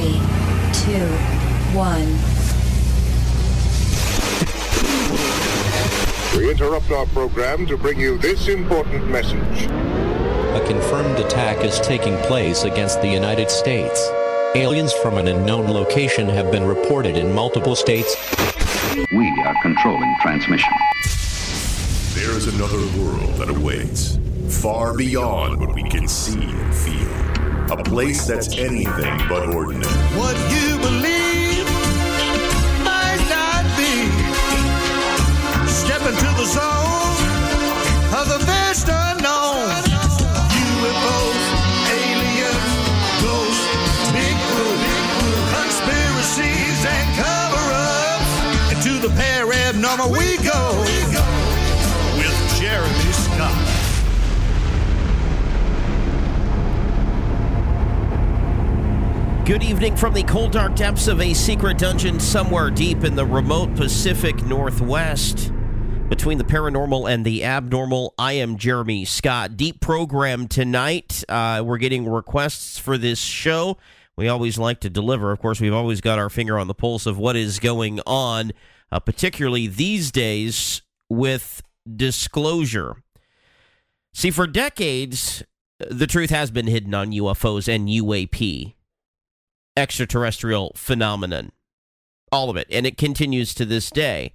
Three, two, one. We interrupt our program to bring you this important message. A confirmed attack is taking place against the United States. Aliens from an unknown location have been reported in multiple states. We are controlling transmission. There is another world that awaits, far beyond what we can see and feel. A place that's anything but ordinary. What you believe might not be. Step into the zone of the vast unknown. UFOs, aliens, ghosts, Bigfoot, conspiracies, and cover-ups. Into the paranormal we Good evening from the cold, dark depths of a secret dungeon somewhere deep in the remote Pacific Northwest. Between the paranormal and the abnormal, I am Jeremy Scott. Deep program tonight. Uh, we're getting requests for this show. We always like to deliver. Of course, we've always got our finger on the pulse of what is going on, uh, particularly these days with disclosure. See, for decades, the truth has been hidden on UFOs and UAP extraterrestrial phenomenon. All of it. And it continues to this day.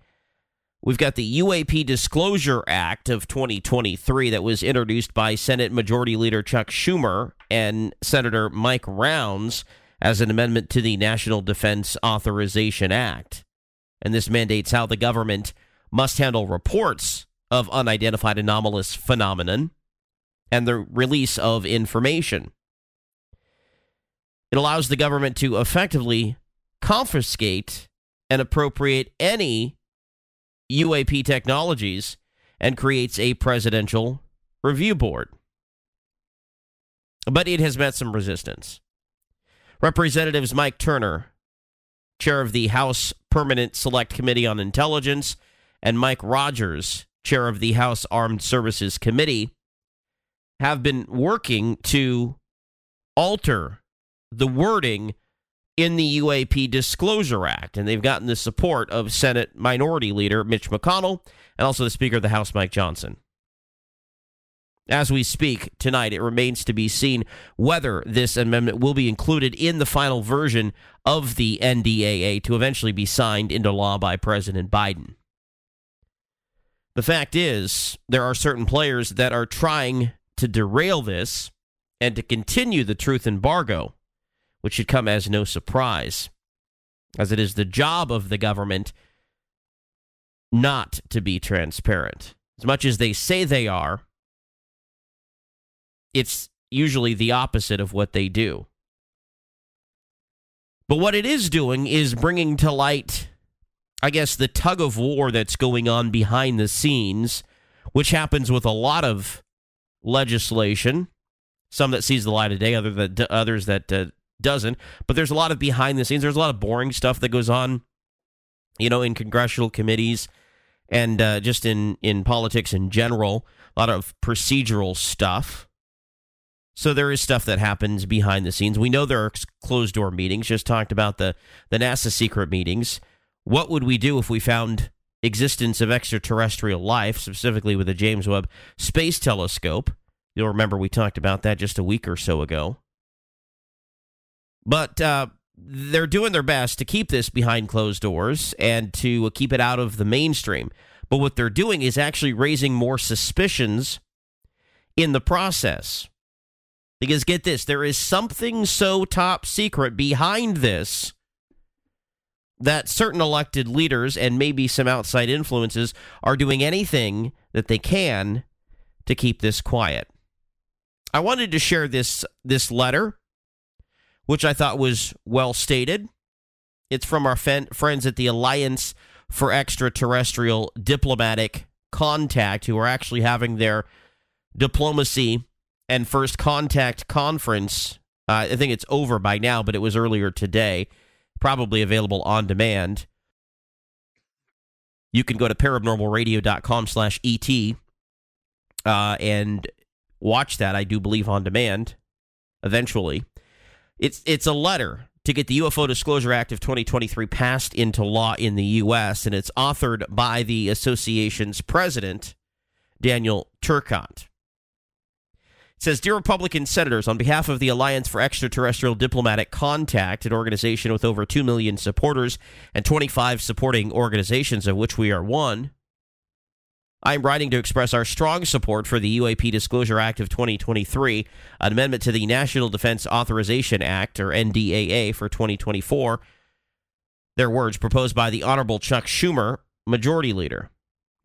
We've got the UAP Disclosure Act of 2023 that was introduced by Senate Majority Leader Chuck Schumer and Senator Mike Rounds as an amendment to the National Defense Authorization Act. And this mandates how the government must handle reports of unidentified anomalous phenomenon and the release of information. It allows the government to effectively confiscate and appropriate any UAP technologies and creates a presidential review board. But it has met some resistance. Representatives Mike Turner, chair of the House Permanent Select Committee on Intelligence, and Mike Rogers, chair of the House Armed Services Committee, have been working to alter the wording in the UAP Disclosure Act, and they've gotten the support of Senate Minority Leader Mitch McConnell and also the Speaker of the House, Mike Johnson. As we speak tonight, it remains to be seen whether this amendment will be included in the final version of the NDAA to eventually be signed into law by President Biden. The fact is, there are certain players that are trying to derail this and to continue the truth embargo which should come as no surprise, as it is the job of the government not to be transparent. As much as they say they are, it's usually the opposite of what they do. But what it is doing is bringing to light, I guess, the tug of war that's going on behind the scenes, which happens with a lot of legislation, some that sees the light of day, other than others that uh, doesn't. But there's a lot of behind the scenes. There's a lot of boring stuff that goes on, you know, in congressional committees and uh, just in in politics in general. A lot of procedural stuff. So there is stuff that happens behind the scenes. We know there are closed door meetings. Just talked about the the NASA secret meetings. What would we do if we found existence of extraterrestrial life, specifically with the James Webb Space Telescope? You'll remember we talked about that just a week or so ago. But uh, they're doing their best to keep this behind closed doors and to keep it out of the mainstream. But what they're doing is actually raising more suspicions in the process. Because get this, there is something so top secret behind this that certain elected leaders and maybe some outside influences are doing anything that they can to keep this quiet. I wanted to share this this letter which I thought was well stated. It's from our friends at the Alliance for Extraterrestrial Diplomatic Contact, who are actually having their diplomacy and first contact conference. Uh, I think it's over by now, but it was earlier today. Probably available on demand. You can go to paranormalradio.com slash ET uh, and watch that, I do believe, on demand eventually. It's it's a letter to get the UFO Disclosure Act of 2023 passed into law in the U.S., and it's authored by the association's president, Daniel Turcotte. It says, Dear Republican senators, on behalf of the Alliance for Extraterrestrial Diplomatic Contact, an organization with over 2 million supporters and 25 supporting organizations, of which we are one, I am writing to express our strong support for the UAP Disclosure Act of 2023, an amendment to the National Defense Authorization Act, or NDAA, for 2024. Their words proposed by the Honorable Chuck Schumer, Majority Leader.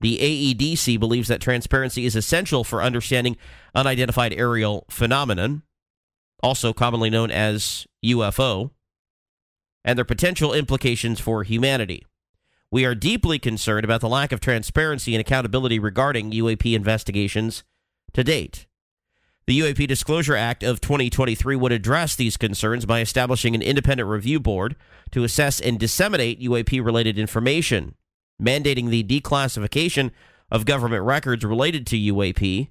The AEDC believes that transparency is essential for understanding unidentified aerial phenomenon, also commonly known as UFO, and their potential implications for humanity. We are deeply concerned about the lack of transparency and accountability regarding UAP investigations to date. The UAP Disclosure Act of 2023 would address these concerns by establishing an independent review board to assess and disseminate UAP related information mandating the declassification of government records related to UAP,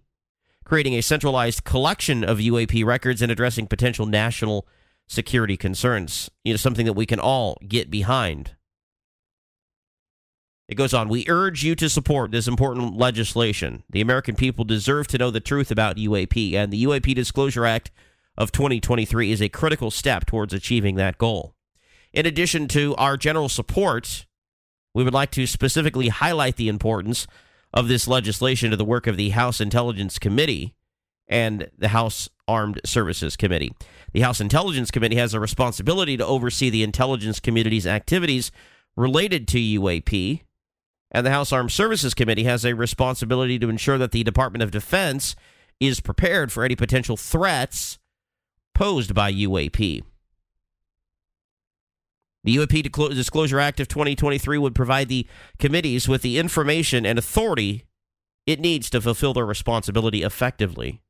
creating a centralized collection of UAP records, and addressing potential national security concerns. You know, something that we can all get behind. It goes on, we urge you to support this important legislation. The American people deserve to know the truth about UAP, and the UAP Disclosure Act of 2023 is a critical step towards achieving that goal. In addition to our general support we would like to specifically highlight the importance of this legislation to the work of the House Intelligence Committee and the House Armed Services Committee. The House Intelligence Committee has a responsibility to oversee the intelligence community's activities related to UAP, and the House Armed Services Committee has a responsibility to ensure that the Department of Defense is prepared for any potential threats posed by UAP. The UAP Disclosure Act of 2023 would provide the committees with the information and authority it needs to fulfill their responsibility effectively.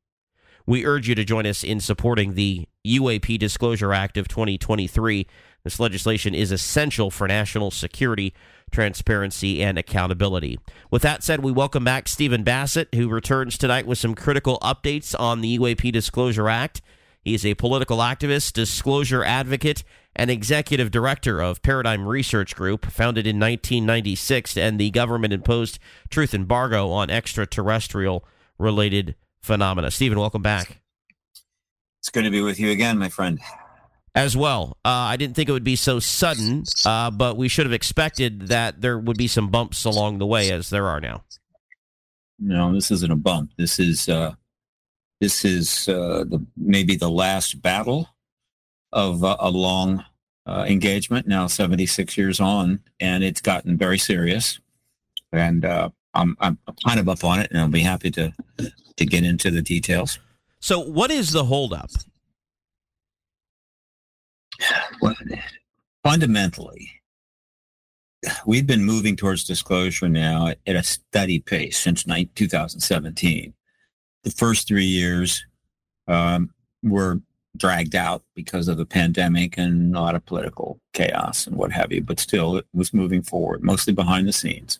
We urge you to join us in supporting the UAP Disclosure Act of 2023. This legislation is essential for national security, transparency, and accountability. With that said, we welcome back Stephen Bassett, who returns tonight with some critical updates on the UAP Disclosure Act. He is a political activist, disclosure advocate, and executive director of Paradigm Research Group, founded in 1996 and the government imposed truth embargo on extraterrestrial related phenomena. Stephen, welcome back. It's good to be with you again, my friend. As well. Uh, I didn't think it would be so sudden, uh, but we should have expected that there would be some bumps along the way, as there are now. No, this isn't a bump. This is uh, this is uh, the, maybe the last battle of uh, a long uh, engagement, now 76 years on, and it's gotten very serious. And uh, I'm, I'm kind of up on it, and I'll be happy to, to get into the details. So, what is the holdup? Fundamentally, we've been moving towards disclosure now at a steady pace since 2017. The first three years um, were dragged out because of the pandemic and a lot of political chaos and what have you. But still, it was moving forward, mostly behind the scenes.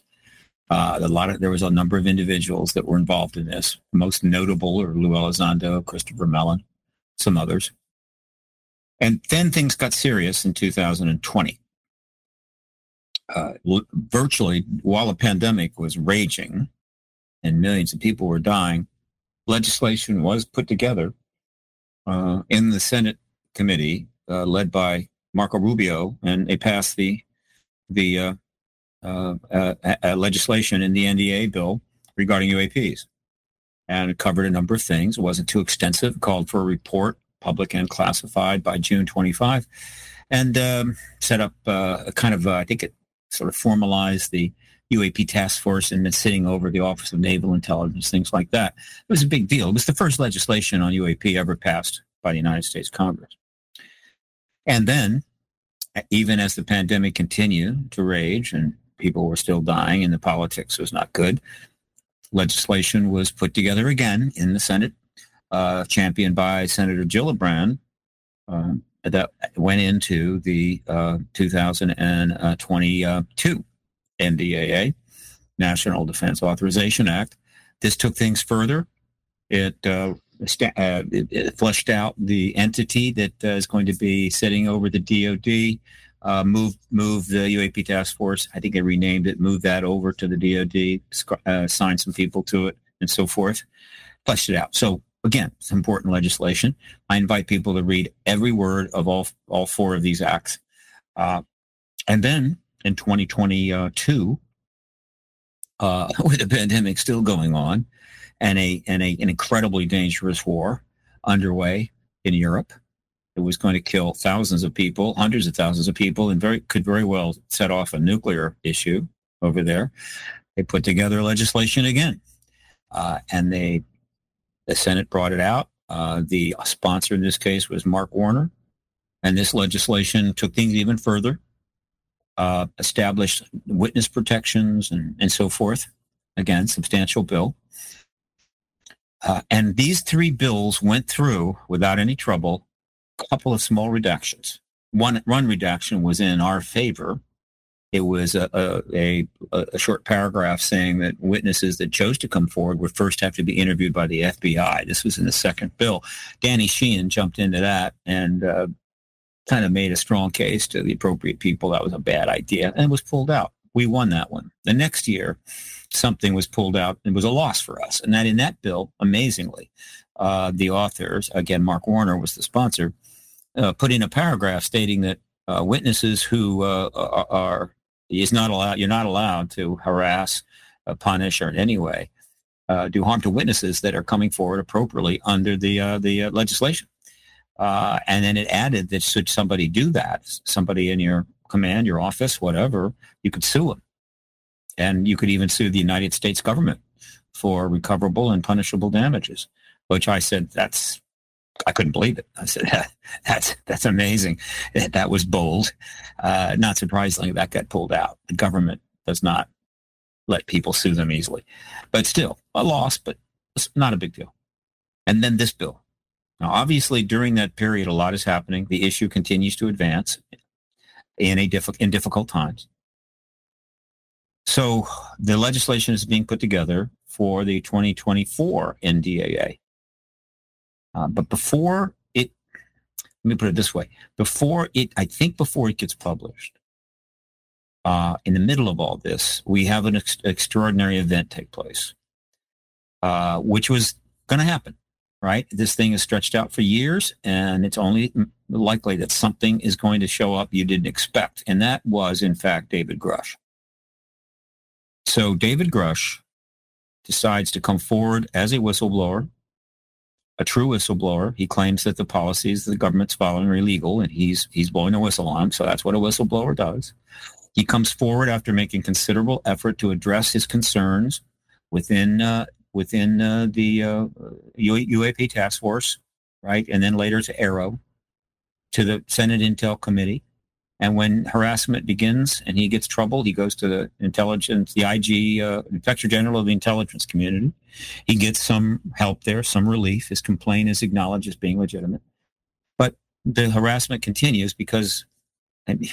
Uh, a lot of there was a number of individuals that were involved in this. Most notable are Lou Elizondo, Christopher Mellon, some others. And then things got serious in 2020. Uh, virtually, while a pandemic was raging and millions of people were dying, legislation was put together uh, in the Senate committee uh, led by Marco Rubio, and they passed the the uh, uh, legislation in the NDA bill regarding UAPs, and it covered a number of things. It wasn't too extensive. called for a report, public and classified, by June 25, and um, set up a kind of I think it sort of formalized the UAP task force and been sitting over the Office of Naval Intelligence, things like that. It was a big deal. It was the first legislation on UAP ever passed by the United States Congress. And then, even as the pandemic continued to rage and people were still dying and the politics was not good, legislation was put together again in the Senate, uh, championed by Senator Gillibrand, um, that went into the uh, 2022 NDAA, National Defense Authorization Act. This took things further. It uh, sta- uh, it, it fleshed out the entity that uh, is going to be sitting over the DoD. Uh, move the UAP task force. I think they renamed it. Move that over to the DoD. Uh, some people to it, and so forth. Fleshed it out. So again, it's important legislation. I invite people to read every word of all all four of these acts. Uh, and then in 2022, uh, with the pandemic still going on, and a and a an incredibly dangerous war underway in Europe, it was going to kill thousands of people, hundreds of thousands of people, and very could very well set off a nuclear issue over there. They put together legislation again, uh, and they the Senate brought it out. Uh, the sponsor in this case was Mark Warner, and this legislation took things even further, uh, established witness protections and, and so forth. Again, substantial bill. Uh, and these three bills went through without any trouble. A couple of small redactions. One one redaction was in our favor. It was a, a, a, a short paragraph saying that witnesses that chose to come forward would first have to be interviewed by the FBI. This was in the second bill. Danny Sheehan jumped into that and uh, kind of made a strong case to the appropriate people that was a bad idea and was pulled out. We won that one. The next year, something was pulled out and was a loss for us. And that in that bill, amazingly, uh, the authors, again, Mark Warner was the sponsor, uh, put in a paragraph stating that uh, witnesses who uh, are, is not allowed, you're not allowed to harass, uh, punish, or in any way uh, do harm to witnesses that are coming forward appropriately under the uh, the uh, legislation. Uh, and then it added that should somebody do that, somebody in your command, your office, whatever, you could sue them. And you could even sue the United States government for recoverable and punishable damages, which I said, that's, I couldn't believe it. I said, that's, that's amazing. That was bold. Uh, not surprisingly, that got pulled out. The government does not let people sue them easily. But still, a loss, but not a big deal. And then this bill. Now, obviously, during that period, a lot is happening. The issue continues to advance in a diff- in difficult times. So the legislation is being put together for the 2024 NDAA. Uh, but before it, let me put it this way: before it, I think before it gets published, uh, in the middle of all this, we have an ex- extraordinary event take place, uh, which was going to happen right? This thing is stretched out for years, and it's only likely that something is going to show up you didn't expect. And that was, in fact, David Grush. So David Grush decides to come forward as a whistleblower, a true whistleblower. He claims that the policies the government's following are illegal, and he's he's blowing a whistle on them. So that's what a whistleblower does. He comes forward after making considerable effort to address his concerns within uh, within uh, the uh, UAP task force, right? And then later to AARO, to the Senate Intel Committee. And when harassment begins and he gets trouble, he goes to the intelligence, the IG, uh, Inspector General of the intelligence community. He gets some help there, some relief. His complaint is acknowledged as being legitimate. But the harassment continues because I mean,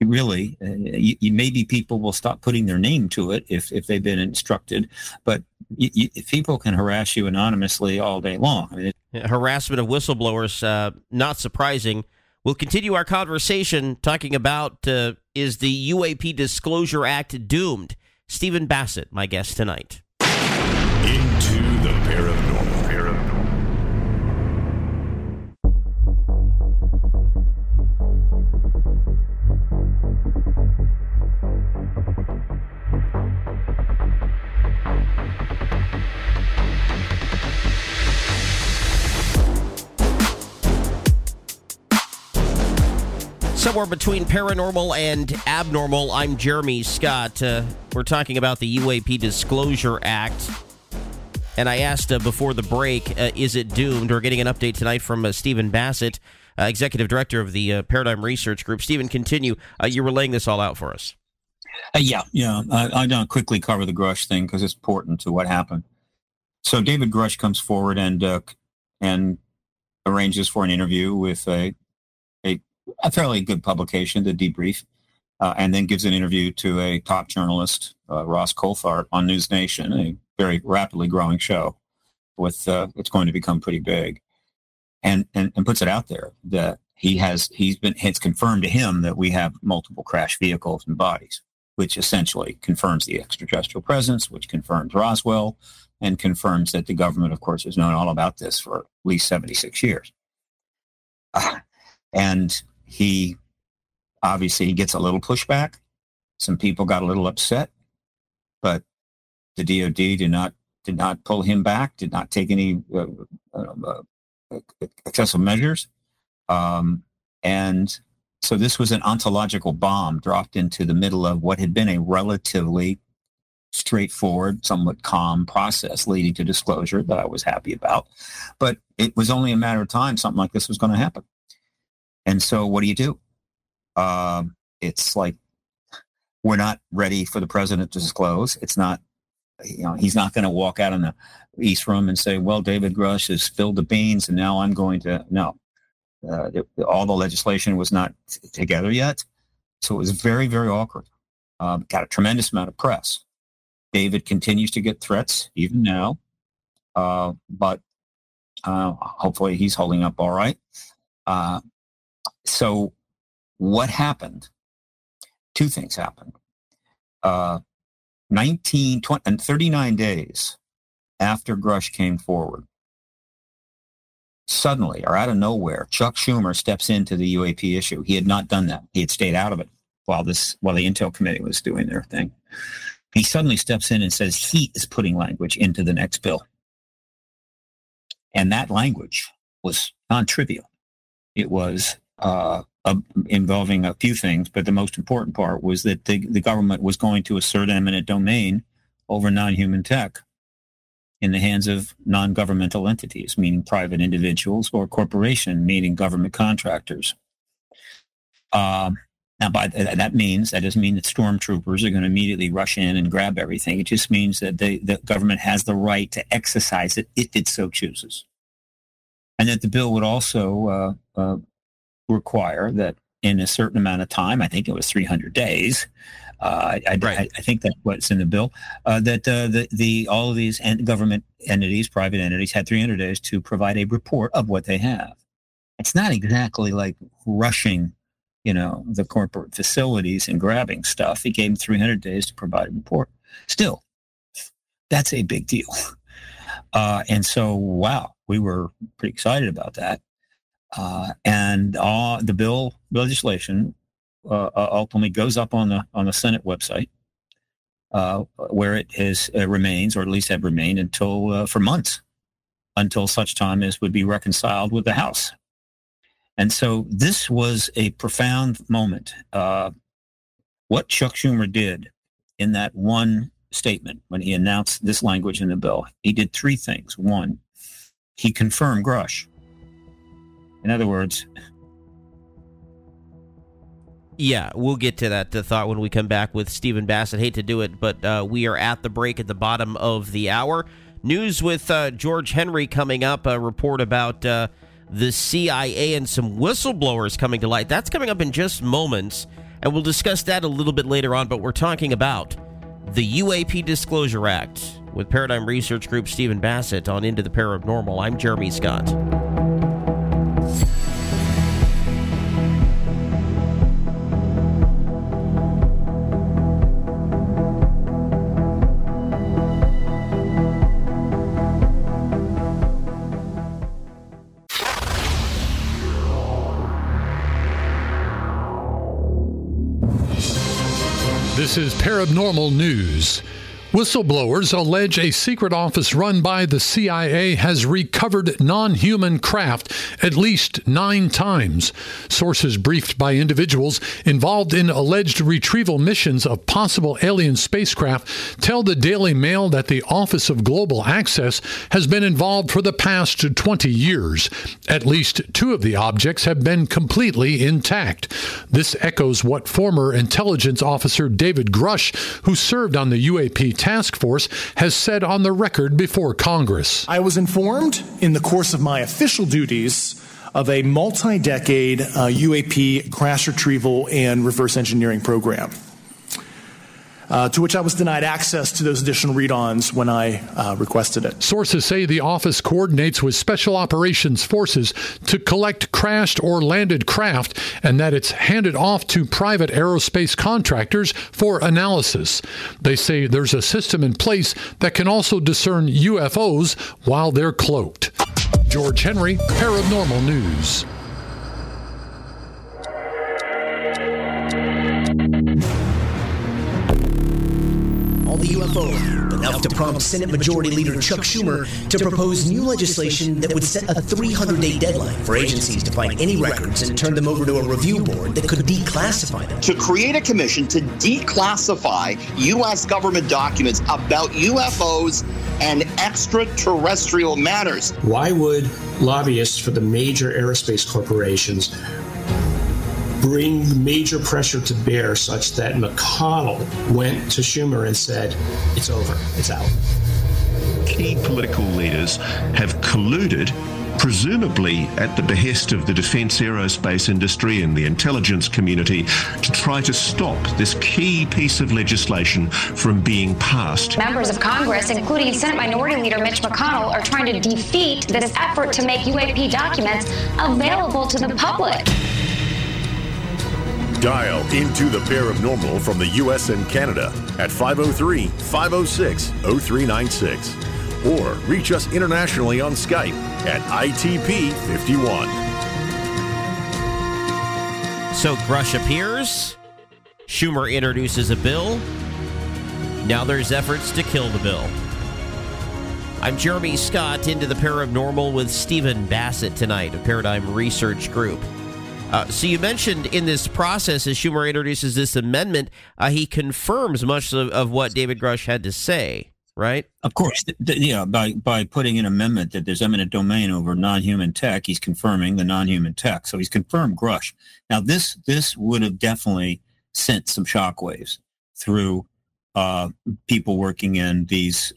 really, uh, you, you, maybe people will stop putting their name to it if, if they've been instructed. But you, you, people can harass you anonymously all day long. I mean, it, Harassment of whistleblowers, uh, not surprising. We'll continue our conversation talking about uh, is the UAP Disclosure Act doomed? Stephen Bassett, my guest tonight. Somewhere between paranormal and abnormal, I'm Jeremy Scott. Uh, we're talking about the UAP Disclosure Act. And I asked uh, before the break, uh, is it doomed? We're getting an update tonight from uh, Stephen Bassett, uh, Executive Director of the uh, Paradigm Research Group. Stephen, continue. you were laying this all out for us. yeah, yeah. I, going to quickly cover the Grush thing because it's important to what happened. So David Grush comes forward and and arranges for an interview with a a fairly good publication, The Debrief, uh, and then gives an interview to a top journalist, uh, Ross Coulthart, on NewsNation, a very rapidly growing show. with uh, it's going to become pretty big, and, and and puts it out there that he has he's been it's confirmed to him that we have multiple crash vehicles and bodies, which essentially confirms the extraterrestrial presence, which confirms Roswell, and confirms that the government, of course, has known all about this for at least seventy six years. Uh, and he obviously he gets a little pushback. Some people got a little upset, but the DoD did not did not pull him back, did not take any uh, uh, uh, excessive measures, um, and so this was an ontological bomb dropped into the middle of what had been a relatively straightforward, somewhat calm process leading to disclosure that I was happy about. But it was only a matter of time something like this was going to happen. And so what do you do? Um, it's like we're not ready for the president to disclose. It's not, you know, he's not going to walk out in the East Room and say, well, David Grush has spilled the beans and now I'm going to, no. Uh, it, all the legislation was not t- together yet. So it was very, very awkward. Um, got a tremendous amount of press. David continues to get threats even now, uh, but uh, hopefully he's holding up all right. Uh, so what happened? Two things happened. Uh, 19, 20, and 39 days after Grush came forward, suddenly or out of nowhere, Chuck Schumer steps into the UAP issue. He had not done that. He had stayed out of it while this while the Intel committee was doing their thing. He suddenly steps in and says he is putting language into the next bill. And that language was non-trivial. It was uh, uh, involving a few things, but the most important part was that the, the government was going to assert eminent domain over non-human tech in the hands of non-governmental entities, meaning private individuals, or corporation, meaning government contractors. Um, now, by th- that means that doesn't mean that stormtroopers are going to immediately rush in and grab everything. It just means that they, the government has the right to exercise it if it so chooses, and that the bill would also uh, uh, require that in a certain amount of time, I think it was 300 days. Uh, I, right. I, I, think that's what's in the bill. Uh, that uh, the the all of these government entities, private entities, had 300 days to provide a report of what they have. It's not exactly like rushing, you know, the corporate facilities and grabbing stuff. He gave them 300 days to provide a report. Still, that's a big deal. Uh, and so, wow, we were pretty excited about that. Uh, and uh, the bill legislation uh, uh, ultimately goes up on the on the Senate website, uh, where it is remains, or at least have remained until for months, until such time as would be reconciled with the House. And so this was a profound moment. what Chuck Schumer did in that one statement when he announced this language in the bill, he did three things. One, he confirmed Grush in other words, yeah, we'll get to that thought when we come back with Stephen Bassett. Hate to do it, but uh, we are at the break at the bottom of the hour. News with uh, George Henry coming up. A report about uh, the CIA and some whistleblowers coming to light. That's coming up in just moments, and we'll discuss that a little bit later on. But we're talking about the UAP Disclosure Act with Paradigm Research Group Stephen Bassett on Into the Paranormal. I'm Jeremy Scott. This is Paranormal News. Whistleblowers allege a secret office run by the CIA has recovered non human craft at least nine times. Sources briefed by individuals involved in alleged retrieval missions of possible alien spacecraft tell the Daily Mail that the Office of Global Access has been involved for the past 20 years. At least two of the objects have been completely intact. This echoes what former intelligence officer David Grush, who served on the UAP task force has said on the record before Congress. I was informed in the course of my official duties of a multi decade uh, UAP crash retrieval and reverse engineering program. Uh, to which I was denied access to those additional read ons when I uh, requested it. Sources say the office coordinates with Special Operations Forces to collect crashed or landed craft and that it's handed off to private aerospace contractors for analysis. They say there's a system in place that can also discern UFOs while they're cloaked. George Henry, Paranormal News. All the UFO, enough to prompt Senate Majority Leader Chuck Schumer to propose new legislation that would set a 300 day deadline for agencies to find any records and turn them over to a review board that could declassify them. To create a commission to declassify U.S. government documents about UFOs and extraterrestrial matters. Why would lobbyists for the major aerospace corporations bring major pressure to bear such that McConnell went to Schumer and said, it's over, it's out. Key political leaders have colluded presumably at the behest of the defence aerospace industry and the intelligence community, to try to stop this key piece of legislation from being passed. Members of Congress, including Senate Minority Leader Mitch McConnell, are trying to defeat this effort to make UAP documents available to the public. Dial into the paranormal from the U.S. and Canada at 503 506 0396. Or reach us internationally on Skype at ITP51. So Grush appears. Schumer introduces a bill. Now there's efforts to kill the bill. I'm Jeremy Scott into the paranormal with Stephen Bassett tonight of Paradigm Research Group. Uh, so you mentioned in this process, as Schumer introduces this amendment, uh, he confirms much of, of, what David Grush had to say, right? Of course, th- th- yeah. By by putting an amendment that there's eminent domain over non-human tech, he's confirming the non-human tech. So he's confirmed Grush. Now this this would have definitely sent some shockwaves through uh, people working in these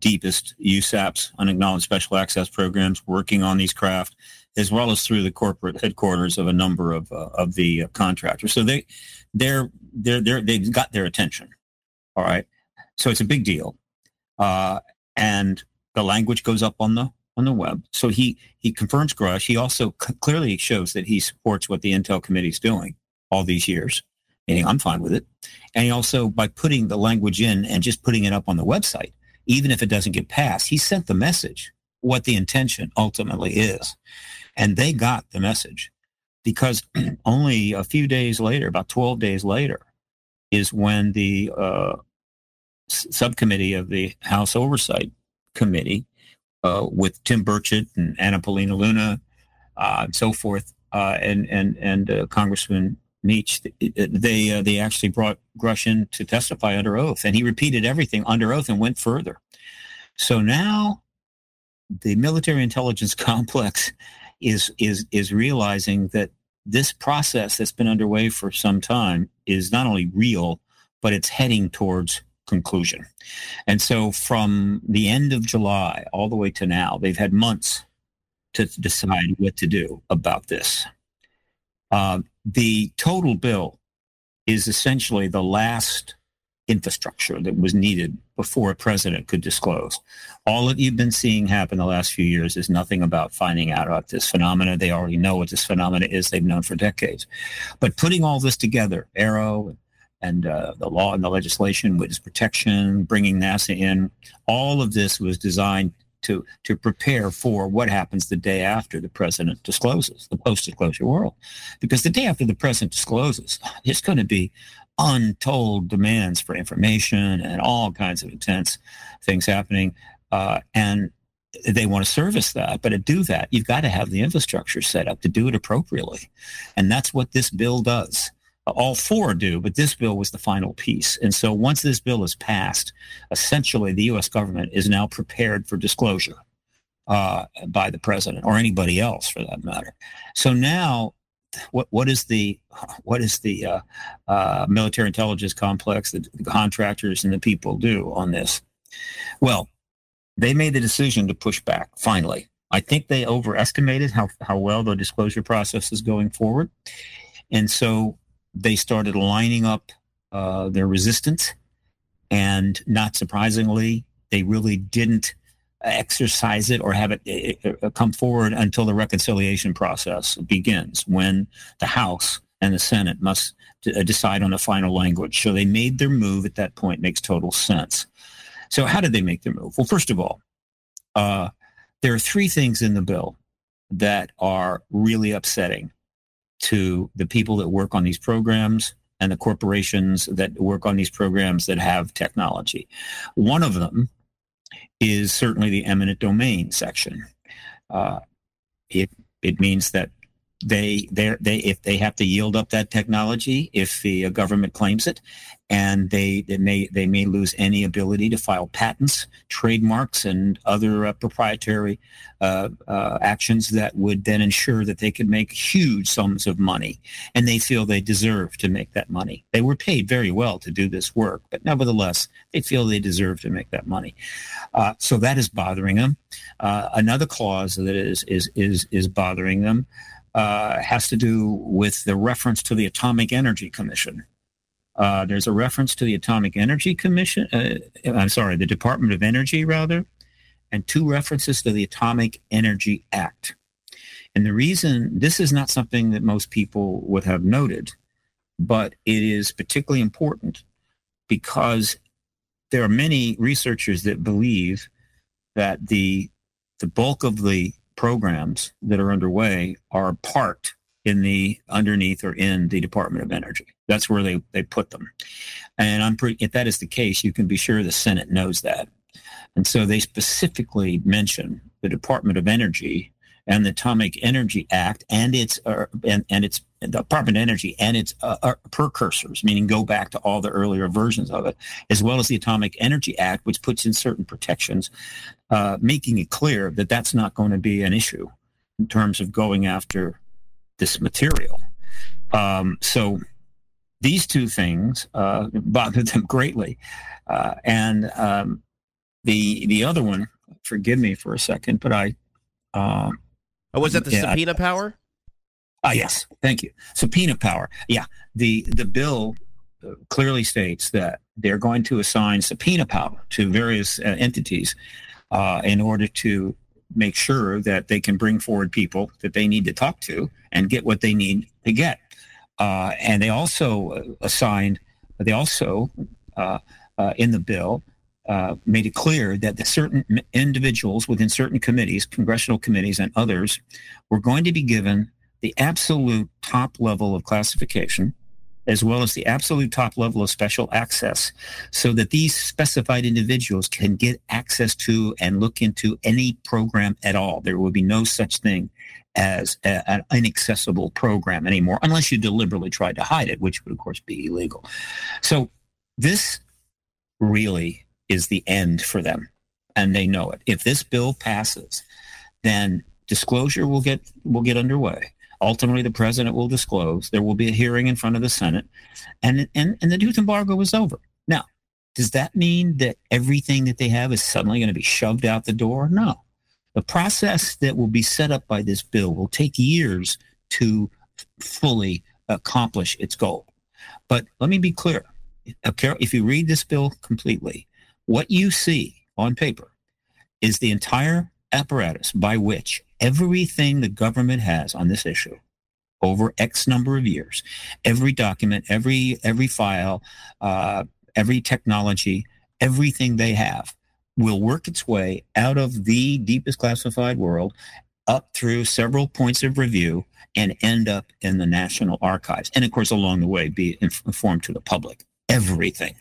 deepest USAPs, unacknowledged special access programs, working on these craft as well as through the corporate headquarters of a number of uh, of the uh, contractors. So they they're they're they're they've got their attention. All right, so it's a big deal, uh, and the language goes up on the on the web. So he he confirms Grush. He also c- clearly shows that he supports what the Intel Committee is doing all these years. Meaning, I'm fine with it. And he also, by putting the language in and just putting it up on the website, even if it doesn't get passed, he sent the message what the intention ultimately is. And they got the message because only a few days later, about 12 days later, is when the uh, subcommittee of the House Oversight Committee, uh, with Tim Burchett and Anna Paulina Luna uh, and so forth, uh, and and and uh, Congressman Meach, they uh, they actually brought Grush in to testify under oath, and he repeated everything under oath and went further. So now, the military intelligence complex is is is realizing that this process that's been underway for some time is not only real, but it's heading towards conclusion. And so from the end of July all the way to now, they've had months to decide what to do about this. Uh, the total bill is essentially the last infrastructure that was needed before a president could disclose. All that you've been seeing happen the last few years is nothing about finding out about this phenomena. They already know what this phenomena is. They've known for decades. But putting all this together, AARO and uh, the law and the legislation, witness protection, bringing NASA in, all of this was designed to to prepare for what happens the day after the president discloses the post-disclosure world because the day after the president discloses it's going to be untold demands for information and all kinds of intense things happening uh, and they want to service that but to do that you've got to have the infrastructure set up to do it appropriately and that's what this bill does all four do, but this bill was the final piece. And so once this bill is passed, essentially the U.S. government is now prepared for disclosure uh, by the president or anybody else for that matter. So now, what what is the what is the uh, uh, military intelligence complex, the, the contractors and the people do on this? Well, they made the decision to push back finally. I think they overestimated how, how well the disclosure process is going forward. And so they started lining up uh, their resistance And not surprisingly, they really didn't exercise it or have it eh, eh, eh, come forward until the reconciliation process begins when the House and the Senate must decide on the final language. So they made their move at that point. Makes total sense. So how did they make their move? Well, first of all, uh, there are three things in the bill that are really upsetting to the people that work on these programs and the corporations that work on these programs that have technology. One of them is certainly the eminent domain section. Uh, it it means that they they they if they have to yield up that technology if the uh, government claims it and they, they may they may lose any ability to file patents trademarks and other uh, proprietary uh, uh, actions that would then ensure that they could make huge sums of money. And they feel they deserve to make that money. They were paid very well to do this work but nevertheless they feel they deserve to make that money. Uh, so that is bothering them. Uh, another clause that is is is is bothering them uh, has to do with the reference to the Atomic Energy Commission. Uh, there's a reference to the Atomic Energy Commission. Uh, I'm sorry, the Department of Energy, rather, and two references to the Atomic Energy Act. And the reason this is not something that most people would have noted, but it is particularly important because there are many researchers that believe that the the bulk of the programs that are underway are parked in the underneath or in the Department of Energy. That's where they, they put them. And I'm pretty, if that is the case, you can be sure the Senate knows that. And so they specifically mention the Department of Energy and the Atomic Energy Act and its uh, and, and its the Department of Energy and its uh, uh, precursors, meaning go back to all the earlier versions of it, as well as the Atomic Energy Act, which puts in certain protections, uh, making it clear that that's not going to be an issue in terms of going after this material. Um, so these two things uh, bothered them greatly, uh, and um, the the other one, forgive me for a second, but I. oh, was that the yeah, subpoena I, power? Ah, yes. Thank you. Subpoena power. Yeah. The the bill uh, clearly states that they're going to assign subpoena power to various uh, entities uh, in order to make sure that they can bring forward people that they need to talk to and get what they need to get. Uh, and they also uh, assigned, they also uh, in the bill Uh, made it clear that the certain individuals within certain committees, congressional committees and others, were going to be given the absolute top level of classification as well as the absolute top level of special access so that these specified individuals can get access to and look into any program at all. There will be no such thing as a, an inaccessible program anymore unless you deliberately tried to hide it, which would of course be illegal. So this really is the end for them and they know it. If this bill passes, then disclosure will get will get underway Ultimately, the president will disclose. There will be a hearing in front of the Senate, and and and the truth embargo is over. Now, does that mean that everything that they have is suddenly going to be shoved out the door? No. The process that will be set up by this bill will take years to fully accomplish its goal. But let me be clear. If you read this bill completely, what you see on paper is the entire apparatus by which everything the government has on this issue over X number of years, every document, every every file, uh, every technology, everything they have will work its way out of the deepest classified world up through several points of review and end up in the National Archives. And of course, along the way, be informed to the public. Everything.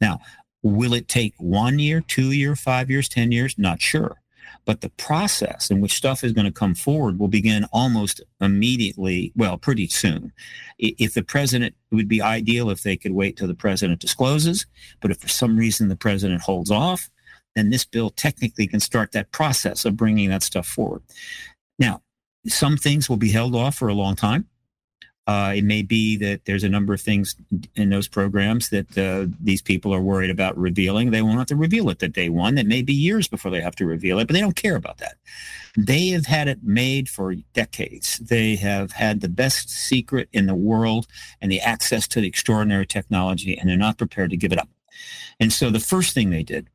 Now, will it take one year, two year, five years, 10 years? Not sure. But the process in which stuff is going to come forward will begin almost immediately, well, pretty soon. If the president, it would be ideal if they could wait till the president discloses. But if for some reason the president holds off, then this bill technically can start that process of bringing that stuff forward. Now, some things will be held off for a long time. Uh, it may be that there's a number of things in those programs that uh, these people are worried about revealing. They won't have to reveal it that day one. That may be years before they have to reveal it, but they don't care about that. They have had it made for decades. They have had the best secret in the world and the access to the extraordinary technology, and they're not prepared to give it up. And so the first thing they did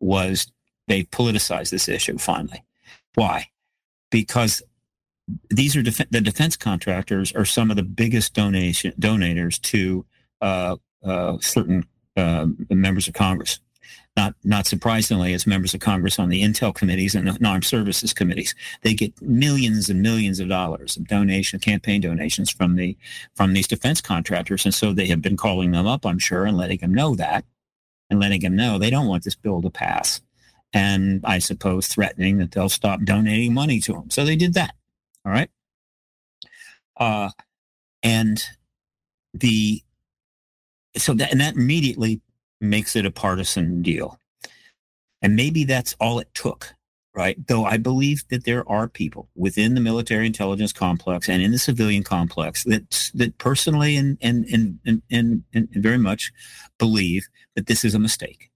was they politicized this issue finally. Why? Because these are def- the defense contractors are some of the biggest donation donators to uh, uh, certain uh, members of Congress. Not not surprisingly, as members of Congress on the intel committees and the armed services committees, they get millions and millions of dollars of donation, campaign donations from the from these defense contractors, and so they have been calling them up, I'm sure, and letting them know that, and letting them know they don't want this bill to pass, and I suppose threatening that they'll stop donating money to them. So they did that. All right. Uh, and the so that and that immediately makes it a partisan deal. And maybe that's all it took, right? Though I believe that there are people within the military intelligence complex and in the civilian complex that that personally and and and and, and, and very much believe that this is a mistake,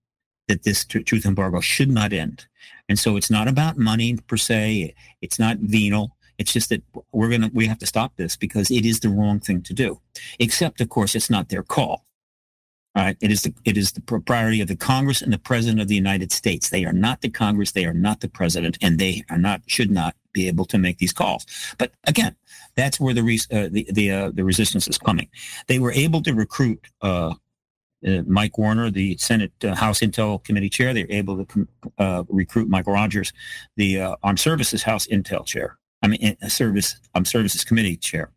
that this tr- truth embargo should not end. And so it's not about money per se. It's not venal. It's just that we're gonna we have to stop this because it is the wrong thing to do. Except, of course, it's not their call. All right. It is the it is the propriety of the Congress and the President of the United States. They are not the Congress. They are not the President, and they are not should not be able to make these calls. But again, that's where the uh, the the, uh, the resistance is coming. They were able to recruit uh, uh Mike Warner, the Senate uh, House Intel Committee chair. They were able to uh, recruit Mike Rogers, the Armed Services House Intel chair. I mean, a Service I'm Services Committee chair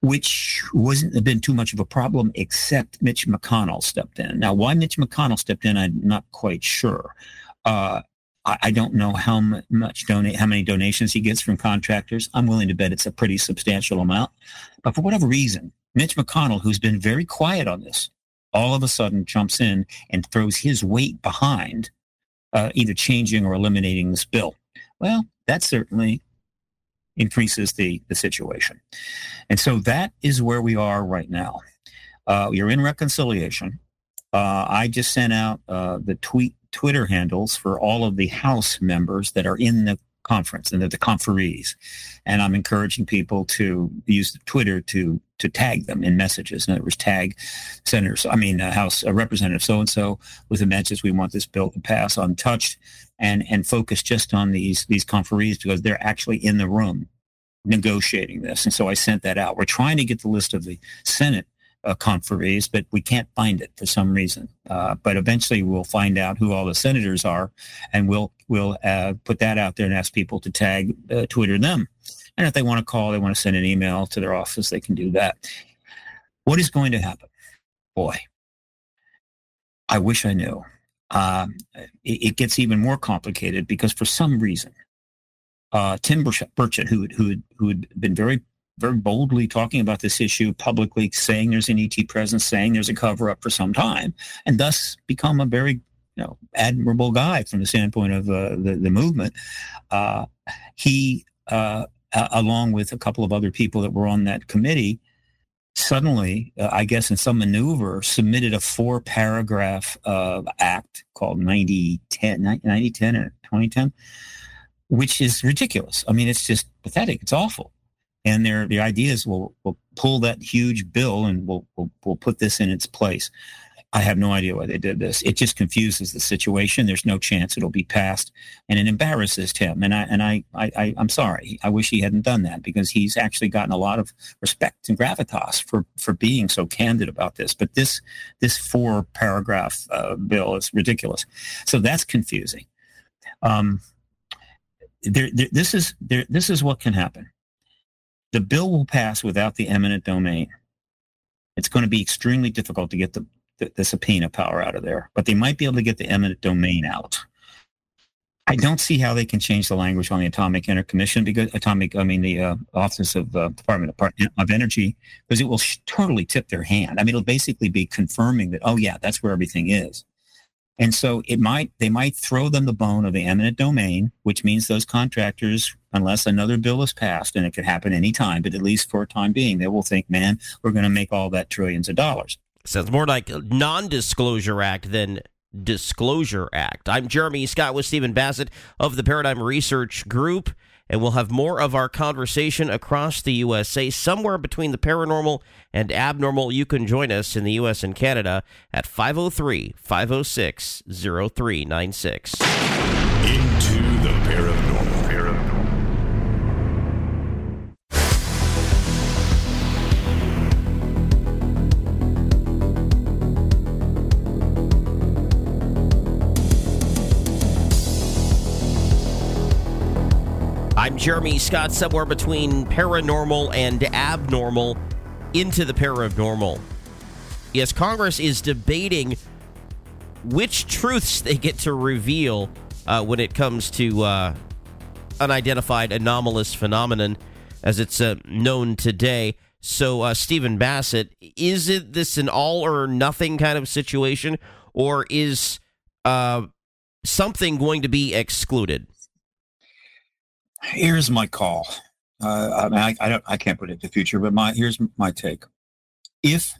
which wasn't been too much of a problem, except Mitch McConnell stepped in. Now, why Mitch McConnell stepped in, I'm not quite sure. Uh, I, I, don't know how much donate, how many donations he gets from contractors. I'm willing to bet it's a pretty substantial amount. But for whatever reason, Mitch McConnell, who's been very quiet on this, all of a sudden jumps in and throws his weight behind uh, either changing or eliminating this bill. Well, that certainly increases the, the situation. And so that is where we are right now. Uh, you're in reconciliation. Uh, I just sent out uh, the tweet Twitter handles for all of the House members that are in the conference and the, the conferees, and I'm encouraging people to use Twitter to to tag them in messages. In other words, tag senators, I mean uh, House uh, Representative so and so with the message we want this bill to pass untouched, and and focus just on these these conferees because they're actually in the room negotiating this. And so I sent that out. We're trying to get the list of the Senate uh, conferees, but we can't find it for some reason. Uh, but eventually we'll find out who all the senators are, and we'll we'll uh, put that out there and ask people to tag uh, Twitter them. And if they want to call, they want to send an email to their office, they can do that. What is going to happen? Boy, I wish I knew. Um, it, it gets even more complicated because for some reason, uh, Tim Burchett, who who who had been very very boldly talking about this issue publicly, saying there's an ET presence, saying there's a cover up for some time, and thus become a very you know admirable guy from the standpoint of uh, the the movement. Uh, he, uh, along with a couple of other people that were on that committee, suddenly, uh, I guess in some maneuver, submitted a four paragraph uh, act called 9010, 9010 or 2010 which is ridiculous. I mean, it's just pathetic. It's awful. And their the idea is we'll, we'll pull that huge bill and we'll, we'll we'll put this in its place. I have no idea why they did this. It just confuses the situation. There's no chance it'll be passed, and it embarrasses him. And I and I, I, I am sorry. I wish he hadn't done that because he's actually gotten a lot of respect and gravitas for for being so candid about this. But this this four paragraph uh, bill is ridiculous. So that's confusing. Um, there, there, this is there, this is what can happen. The bill will pass without the eminent domain. It's going to be extremely difficult to get the, the, the subpoena power out of there, but they might be able to get the eminent domain out. I don't see how they can change the language on the Atomic Energy Commission because atomic, I mean the uh, Office of uh, Department of Energy, because it will sh- totally tip their hand. I mean, it'll basically be confirming that, oh yeah, that's where everything is. And so it might they might throw them the bone of the eminent domain, which means those contractors, unless another bill is passed, and it could happen any time, but at least for a time being, they will think, man, we're going to make all that trillions of dollars. Sounds more like non-disclosure act than disclosure act. I'm Jeremy Scott with Stephen Bassett of the Paradigm Research Group. And we'll have more of our conversation across the USA, somewhere between the paranormal and abnormal. You can join us in the U.S. and Canada at 503 506 0396. Jeremy Scott, somewhere between paranormal and abnormal, into the paranormal. Yes, Congress is debating which truths they get to reveal uh, when it comes to uh, unidentified anomalous phenomenon, as it's uh, known today. So, uh, Stephen Bassett, is it this an all or nothing kind of situation, or is uh, something going to be excluded? Here's my call. Uh, I, mean, I, I, don't. I can't predict the future, but my here's my take. If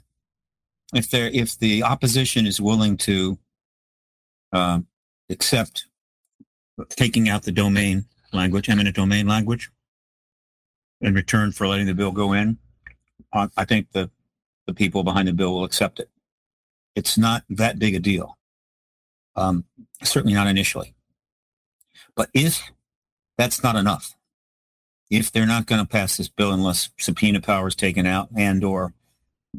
if there if the opposition is willing to uh, accept taking out the domain language, eminent domain language, in return for letting the bill go in, uh, I think the the people behind the bill will accept it. It's not that big a deal. Um, certainly not initially. But if that's not enough. If they're not going to pass this bill unless subpoena power is taken out and or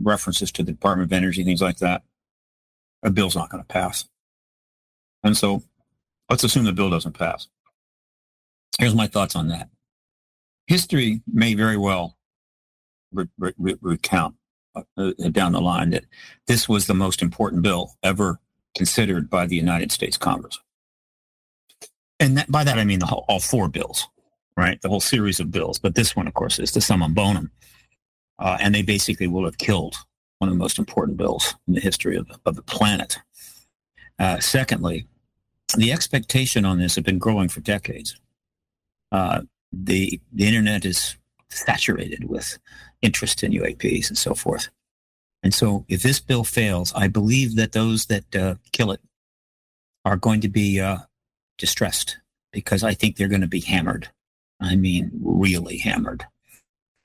references to the Department of Energy, things like that, a bill's not going to pass. And so let's assume the bill doesn't pass. Here's my thoughts on that. History may very well re- re- recount uh, down the line that this was the most important bill ever considered by the United States Congress and that, by that I mean the all four bills, right? The whole series of bills. But this one, of course, is the summum bonum, uh, and they basically will have killed one of the most important bills in the history of, of the planet. Uh, secondly, the expectation on this has been growing for decades. Uh, the the internet is saturated with interest in UAPs and so forth. And so, if this bill fails, I believe that those that uh, kill it are going to be uh, distressed because I think they're going to be hammered. I mean, really hammered.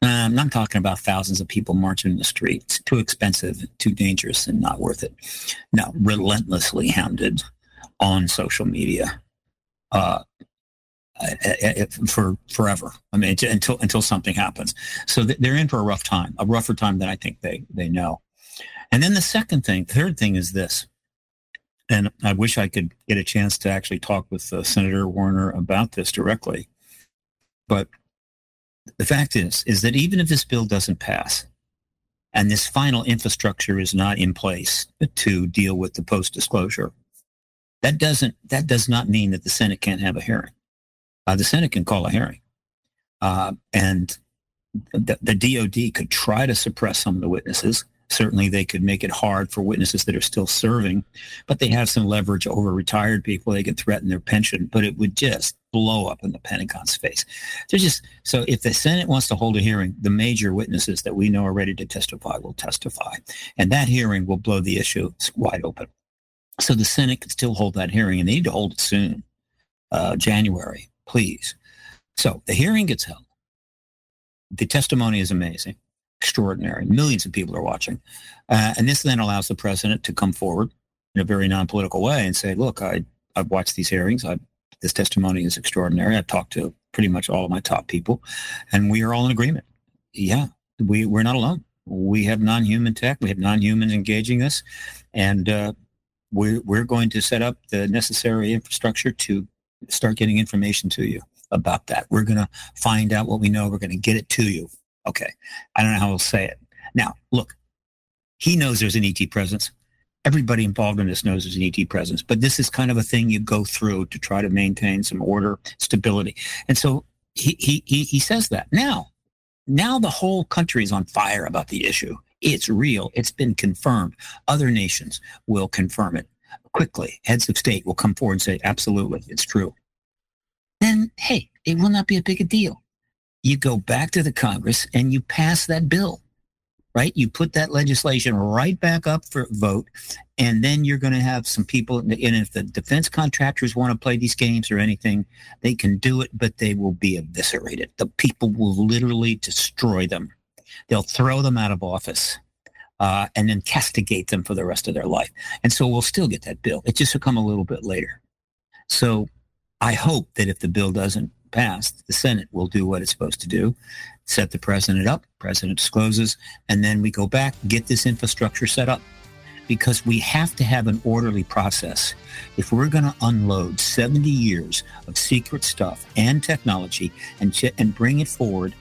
Uh, I'm not talking about thousands of people marching in the streets. Too expensive, too dangerous, and not worth it. No, relentlessly hounded on social media uh, for forever. I mean, until until something happens. So they're in for a rough time, a rougher time than I think they they know. And then the second thing, third thing is this: and I wish I could get a chance to actually talk with uh, Senator Warner about this directly. But the fact is, is that even if this bill doesn't pass, and this final infrastructure is not in place to deal with the post-disclosure, that doesn't that does not mean that the Senate can't have a hearing. Uh, the Senate can call a hearing, uh, and the, the DoD could try to suppress some of the witnesses Certainly, they could make it hard for witnesses that are still serving, but they have some leverage over retired people. They could threaten their pension, but it would just blow up in the Pentagon's face. There's just so if the Senate wants to hold a hearing, the major witnesses that we know are ready to testify will testify, and that hearing will blow the issue wide open. So the Senate could still hold that hearing, and they need to hold it soon, uh, January, please. So the hearing gets held. The testimony is amazing extraordinary. Millions of people are watching. Uh, and this then allows the president to come forward in a very non-political way and say, look, I, I've watched these hearings. I, this testimony is extraordinary. I've talked to pretty much all of my top people, and we are all in agreement. Yeah, we, we're not alone. We have non-human tech. We have non-humans engaging us. And uh, we're, we're going to set up the necessary infrastructure to start getting information to you about that. We're going to find out what we know. We're going to get it to you. Okay. I don't know how he'll say it. Now, look, he knows there's an ET presence. Everybody involved in this knows there's an ET presence, but this is kind of a thing you go through to try to maintain some order, stability. And so he, he, he, he says that. Now, now the whole country is on fire about the issue. It's real. It's been confirmed. Other nations will confirm it quickly. Heads of state will come forward and say, absolutely, it's true. Then, hey, it will not be a big a deal you go back to the Congress and you pass that bill, right? You put that legislation right back up for vote, and then you're going to have some people. And if the defense contractors want to play these games or anything, they can do it, but they will be eviscerated. The people will literally destroy them. They'll throw them out of office. Uh, and then castigate them for the rest of their life. And so we'll still get that bill. It just will come a little bit later. So I hope that if the bill doesn't pass, the Senate will do what it's supposed to do, set the president up, president discloses, and then we go back, get this infrastructure set up. Because we have to have an orderly process. If we're going to unload 70 years of secret stuff and technology and, ch- and bring it forward,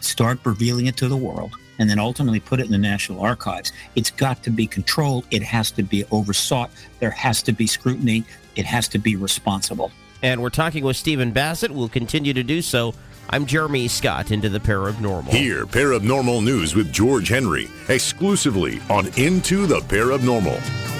start revealing it to the world, and then ultimately put it in the National Archives, it's got to be controlled. It has to be oversought. There has to be scrutiny. It has to be responsible. And we're talking with Stephen Bassett. We'll continue to do so. I'm Jeremy Scott into the Paranormal. Here, Paranormal News with George Henry, exclusively on Into the Paranormal.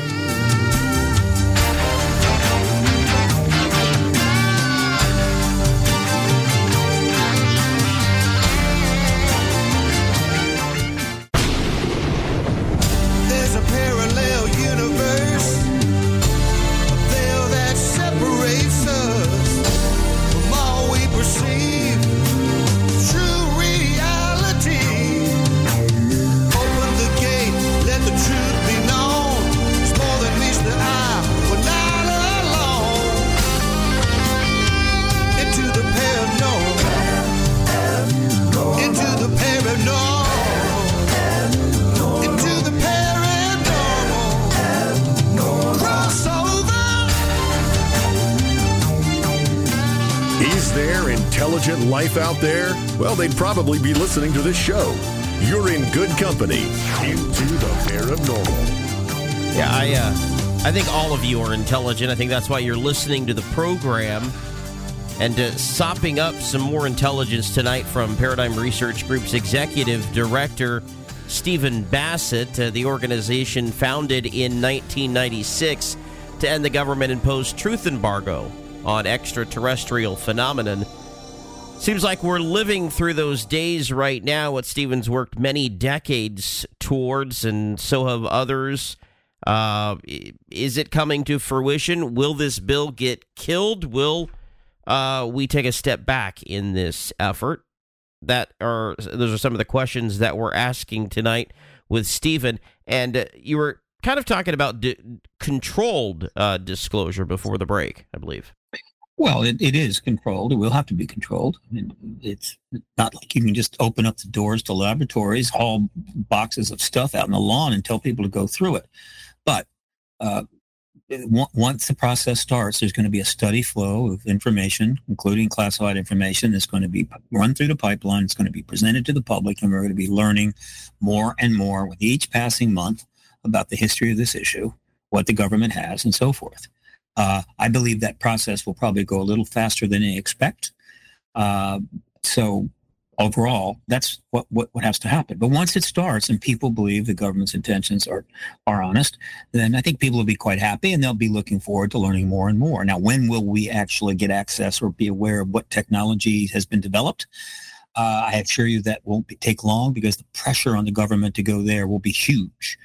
Life out there? Well, they'd probably be listening to this show. You're in good company. Into the Paranormal. Yeah, I uh, I think all of you are intelligent. I think that's why you're listening to the program. And uh, sopping up some more intelligence tonight from Paradigm Research Group's executive director, Stephen Bassett. Uh, the organization founded in 1996 to end the government imposed truth embargo on extraterrestrial phenomenon. Seems like we're living through those days right now, what Stephen's worked many decades towards, and so have others. Uh, is it coming to fruition? Will this bill get killed? Will uh, we take a step back in this effort? That are those are some of the questions that we're asking tonight with Stephen. And uh, you were kind of talking about controlled uh, disclosure before the break, I believe. Well, it, it is controlled. It will have to be controlled. I mean, it's not like you can just open up the doors to laboratories, haul boxes of stuff out in the lawn, and tell people to go through it. But uh, once the process starts, there's going to be a steady flow of information, including classified information, that's going to be run through the pipeline. It's going to be presented to the public, and we're going to be learning more and more with each passing month about the history of this issue, what the government has, and so forth. Uh, I believe that process will probably go a little faster than they expect. Uh, so overall, that's what, what, what has to happen. But once it starts and people believe the government's intentions are, are honest, then I think people will be quite happy and they'll be looking forward to learning more and more. Now, when will we actually get access or be aware of what technology has been developed? Uh, I assure you that won't be, take long because the pressure on the government to go there will be huge.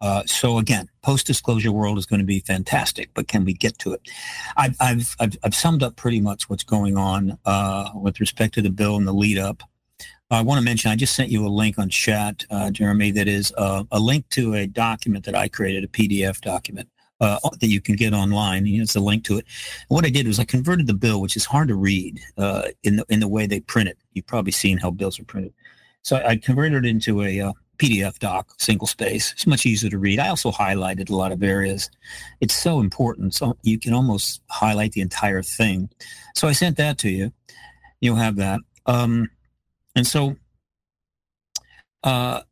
Uh, so again, post-disclosure world is going to be fantastic, but can we get to it? I've, I've, I've, I've summed up pretty much what's going on uh, with respect to the bill and the lead up. I want to mention, I just sent you a link on chat, uh, Jeremy, that is uh, a link to a document that I created, a PDF document uh, that you can get online. It's a link to it. And what I did was I converted the bill, which is hard to read uh, in the in the way they print it. You've probably seen how bills are printed. So I converted it into a uh, PDF doc, single space. It's much easier to read. I also highlighted a lot of areas. It's so important. So you can almost highlight the entire thing. So I sent that to you. You'll have that. Um, and so uh,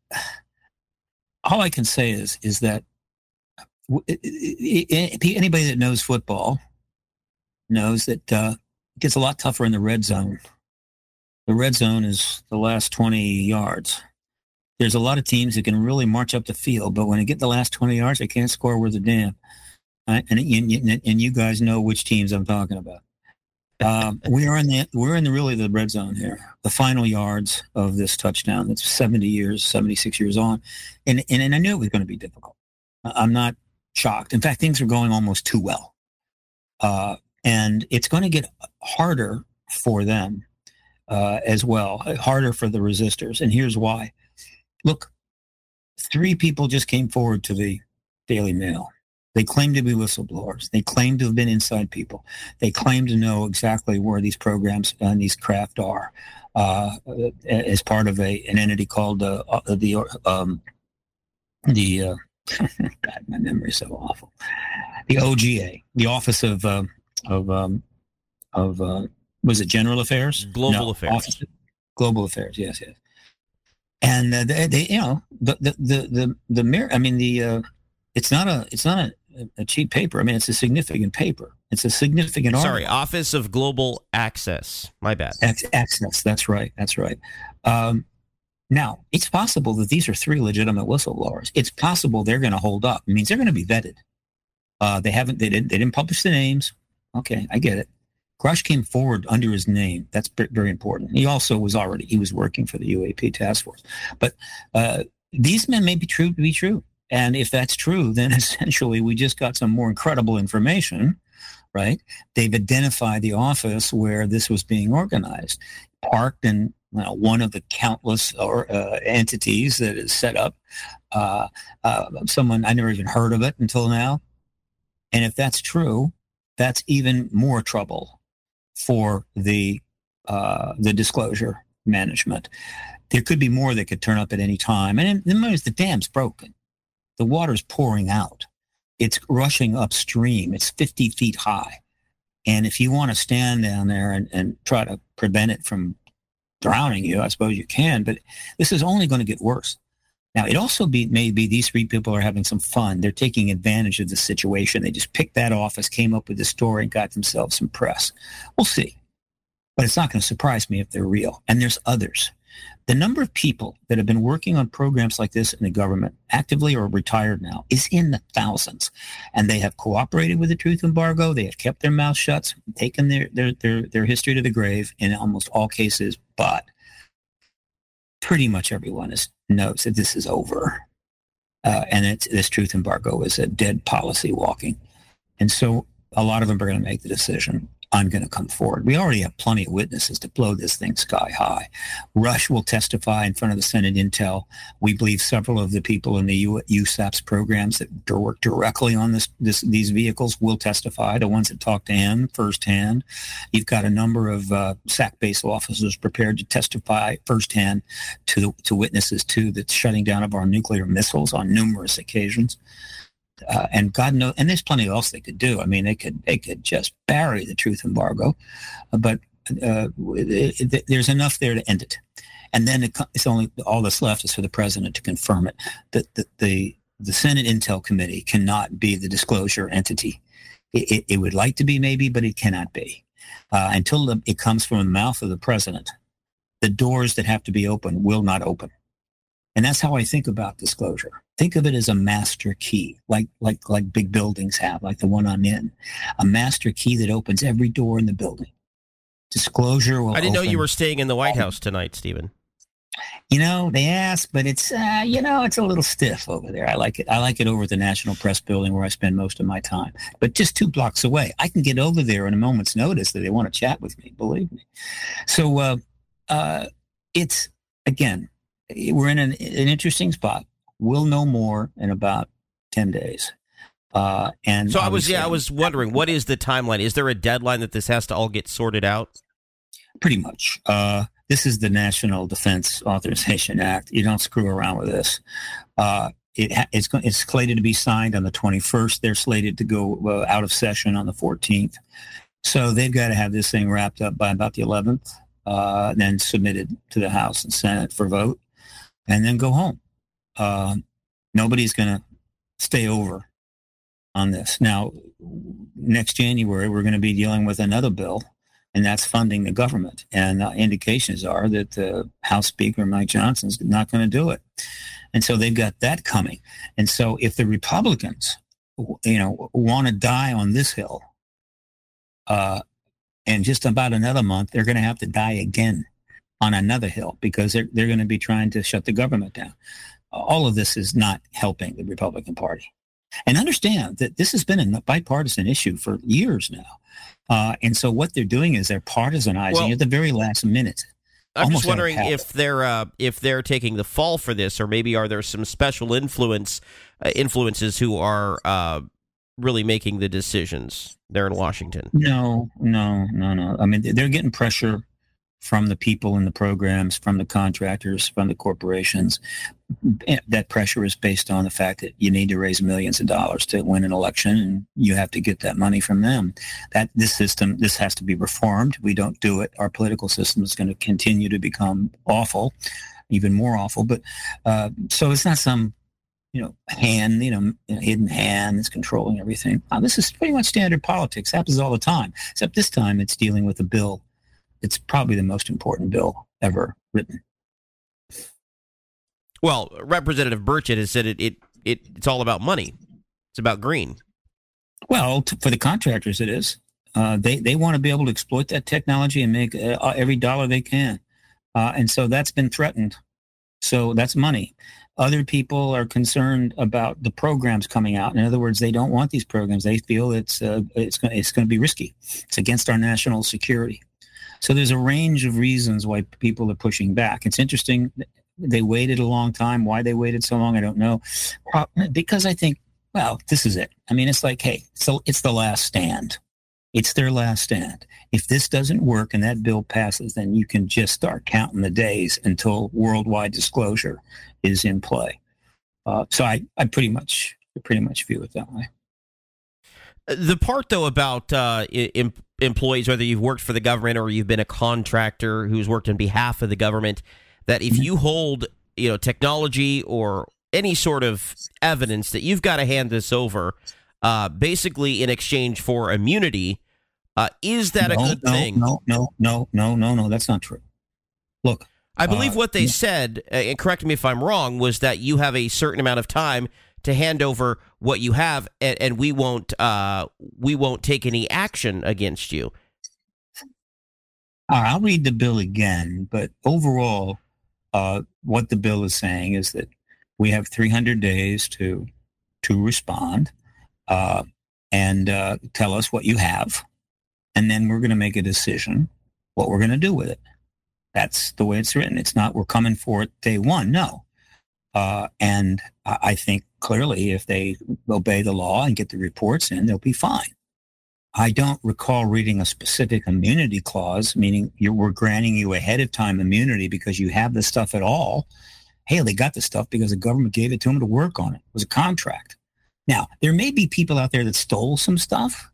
all I can say is is that anybody that knows football knows that uh, it gets a lot tougher in the red zone. The red zone is the last 20 yards. There's a lot of teams that can really march up the field, but when they get the last 20 yards, they can't score worth a damn. Right? And, and, and you guys know which teams I'm talking about. Um, we are in the we're in the really the red zone here, the final yards of this touchdown. That's 70 years, 76 years on, and and, and I knew it was going to be difficult. I'm not shocked. In fact, things are going almost too well, uh, and it's going to get harder for them uh, as well, harder for the resistors. And here's why: look, three people just came forward to the Daily Mail they claim to be whistleblowers. They claim to have been inside people. They claim to know exactly where these programs and these craft are uh, as part of a an entity called uh, uh the um, the uh, God, my memory's so awful. The OGA, the Office of uh, of um, of uh, was it General Affairs? Global no, Affairs. Office, Global Affairs. Yes, yes. And uh, they, they, you know, the the the the, the mirror. I mean, the uh, it's not a it's not a a cheap paper. I mean, it's a significant paper. It's a significant. Sorry, Office of Global Access. My bad. Access. That's right. That's right. Um, now, it's possible that these are three legitimate whistleblowers. It's possible they're going to hold up. It means they're going to be vetted. Uh, they haven't. They didn't. They didn't publish the names. Okay, I get it. Grush came forward under his name. That's very important. He also was already. He was working for the UAP task force. But uh, these men may be true to be true. And if that's true, then essentially we just got some more incredible information, right? They've identified the office where this was being organized, parked in you know, one of the countless or, uh, entities that is set up. Uh, uh, someone I never even heard of it until now. And if that's true, that's even more trouble for the uh, the disclosure management. There could be more that could turn up at any time. And the moment, the dam's broken the water's pouring out. It's rushing upstream. It's 50 feet high. And if you want to stand down there and, and try to prevent it from drowning you, I suppose you can, but this is only going to get worse. Now, it also be, may be these three people are having some fun. They're taking advantage of the situation. They just picked that office, came up with the story, and got themselves some press. We'll see. But it's not going to surprise me if they're real. And there's others. The number of people that have been working on programs like this in the government, actively or retired now, is in the thousands. And they have cooperated with the truth embargo. They have kept their mouths shut, taken their, their, their, their history to the grave in almost all cases. But pretty much everyone is, knows that this is over. Uh, and this truth embargo is a dead policy walking. And so a lot of them are going to make the decision I'm going to come forward. We already have plenty of witnesses to blow this thing sky high. Grush will testify in front of the Senate Intel. We believe several of the people in the USAPS programs that work directly on this, this, these vehicles will testify, the ones that talk to him firsthand. You've got a number of uh, SAC base officers prepared to testify firsthand to, to witnesses to the shutting down of our nuclear missiles on numerous occasions uh, and God knows, and there's plenty else they could do. I mean, they could they could just bury the truth embargo, uh, but uh, it, it, there's enough there to end it. And then it, it's only all that's left is for the president to confirm it. That the, the the Senate Intel Committee cannot be the disclosure entity. It, it would like to be maybe, but it cannot be uh, until the, it comes from the mouth of the president. The doors that have to be open will not open. And that's how I think about disclosure. Think of it as a master key, like like like big buildings have, like the one I'm in. A master key that opens every door in the building. Disclosure will I didn't know you were staying in the White House tonight, Stephen. You know, they ask, but it's uh, you know, it's a little stiff over there. I like it. I like it over at the National Press Building where I spend most of my time. But just two blocks away, I can get over there in a moment's notice that they want to chat with me. Believe me. So uh, uh, it's again, we're in an, an interesting spot. We'll know more in about 10 days. Uh, and So I was yeah, I was wondering what is the timeline? Is there a deadline that this has to all get sorted out? pretty much. Uh, this is the National Defense Authorization Act. You don't screw around with this. Uh, it it's, it's slated to be signed on the 21st. They're slated to go uh, out of session on the 14th. So they've got to have this thing wrapped up by about the 11th, uh, then submitted to the House and Senate for vote, and then go home. Uh, nobody's going to stay over on this. Now, next January, we're going to be dealing with another bill, and that's funding the government. And uh, indications are that the House Speaker, Mike Johnson's not going to do it. And so they've got that coming. And so if the Republicans, you know, want to die on this hill, uh, And just about another month, they're going to have to die again on another hill because they're, they're going to be trying to shut the government down. All of this is not helping the Republican Party. And understand that this has been a bipartisan issue for years now. Uh, and so what they're doing is they're partisanizing Well- at the very last minute. I'm just wondering if they're uh, if they're taking the fall for this, or maybe are there some special influence uh, influences who are uh, really making the decisions there in Washington? No, no, no, no. I mean, they're getting pressure from the people in the programs, from the contractors, from the corporations. Eh, That pressure is based on the fact that you need to raise millions of dollars to win an election, and you have to get that money from them. That this system, this has to be reformed. We don't do it. Our political system is going to continue to become awful, even more awful. But uh, so it's not some you know, hand, you know, hidden hand that's controlling everything. Uh, this is pretty much standard politics. Happens all the time. Except this time it's dealing with a bill. It's probably the most important bill ever written. Well, Representative Burchett has said it, it, it it's all about money. It's about green. Well, t- for the contractors, it is. Uh, they they want to be able to exploit that technology and make uh, every dollar they can, uh, and so that's been threatened. So that's money. Other people are concerned about the programs coming out. In other words, they don't want these programs. They feel it's uh, it's going it's going to be risky. It's against our national security. So there's a range of reasons why people are pushing back. It's interesting. They waited a long time. Why they waited so long, I don't know. Because I think, well, this is it. I mean, it's like, hey, so it's the last stand. It's their last stand. If this doesn't work and that bill passes, then you can just start counting the days until worldwide disclosure is in play. Uh, so I, I pretty much, pretty much view it that way. The part though about uh, em- employees, whether you've worked for the government or you've been a contractor who's worked on behalf of the government, that if you hold you know technology or any sort of evidence that you've got to hand this over, uh, basically in exchange for immunity, uh, is that a good no, thing? No, no, no, no, no, no. That's not true. Look, I believe uh, what they said, uh, and correct me if I'm wrong, was that you have a certain amount of time to hand over what you have, and, and we won't uh, we won't take any action against you. I'll read the bill again, but overall, uh, what the bill is saying is that we have 300 days to to respond uh, and uh, tell us what you have, and then we're going to make a decision what we're going to do with it. That's the way it's written. It's not we're coming for it day one. No, uh, and I think clearly if they obey the law and get the reports in, they'll be fine. I don't recall reading a specific immunity clause, meaning you we're granting you ahead of time immunity because you have the stuff at all. Hey, they got the stuff because the government gave it to them to work on it. It was a contract. Now, there may be people out there that stole some stuff.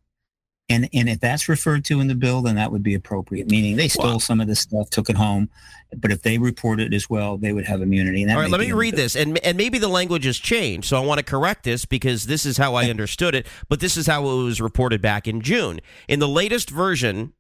And, and if that's referred to in the bill, then that would be appropriate, meaning they stole some of this stuff, took it home. But if they report it as well, they would have immunity. And All right, let me read this, and and maybe the language has changed, so I want to correct this because this is how I understood it, but this is how it was reported back in June. In the latest version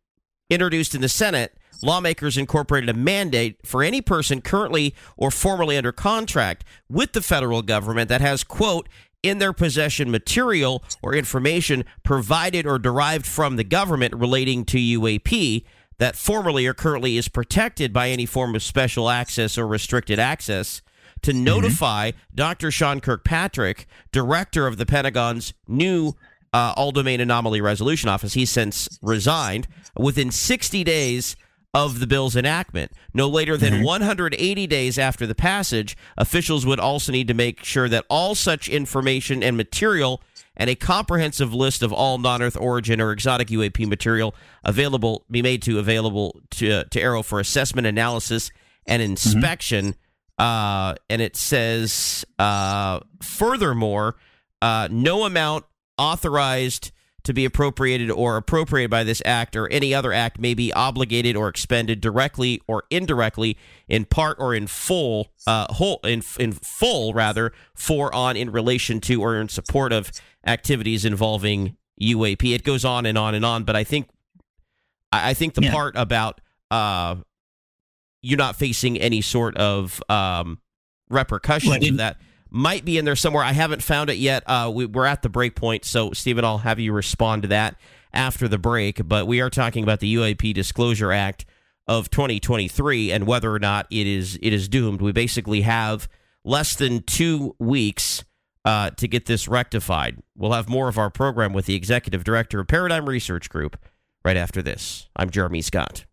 introduced in the Senate, lawmakers incorporated a mandate for any person currently or formerly under contract with the federal government that has quote in their possession material or information provided or derived from the government relating to UAP that formerly or currently is protected by any form of special access or restricted access to notify Dr. Sean Kirkpatrick, director of the Pentagon's new uh, All Domain Anomaly Resolution Office. He's since resigned within 60 days of the bill's enactment. No later than 180 days after the passage, officials would also need to make sure that all such information and material and a comprehensive list of all non-Earth origin or exotic UAP material available be made to available to to AARO for assessment, analysis, and inspection. Uh, and it says, uh, furthermore, uh, no amount authorized to be appropriated or appropriated by this act or any other act may be obligated or expended directly or indirectly in part or in full uh whole in in full rather for on in relation to or in support of activities involving UAP it goes on and on and on but I think I think the part about uh you're not facing any sort of um repercussions Well, it- of that might be in there somewhere. I haven't found it yet. Uh, we, we're at the break point, so Stephen, I'll have you respond to that. after the break. But we are talking about the UAP Disclosure Act of 2023 and whether or not it is it is doomed. We basically have less than two weeks uh, to get this rectified. We'll have more of our program with the executive director of Paradigm Research Group right after this. I'm Jeremy Scott.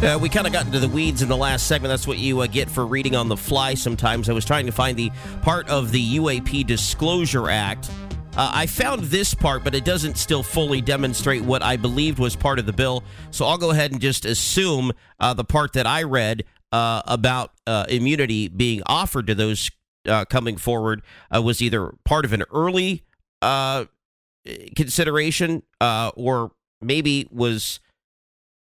Uh, we kind of got into the weeds in the last segment. That's what you uh, get for reading on the fly sometimes. I was trying to find the part of the UAP Disclosure Act. Uh, I found this part, but it doesn't still fully demonstrate what I believed was part of the bill. So I'll go ahead and just assume uh, the part that I read uh, about uh, immunity being offered to those coming forward was either part of an early consideration or maybe was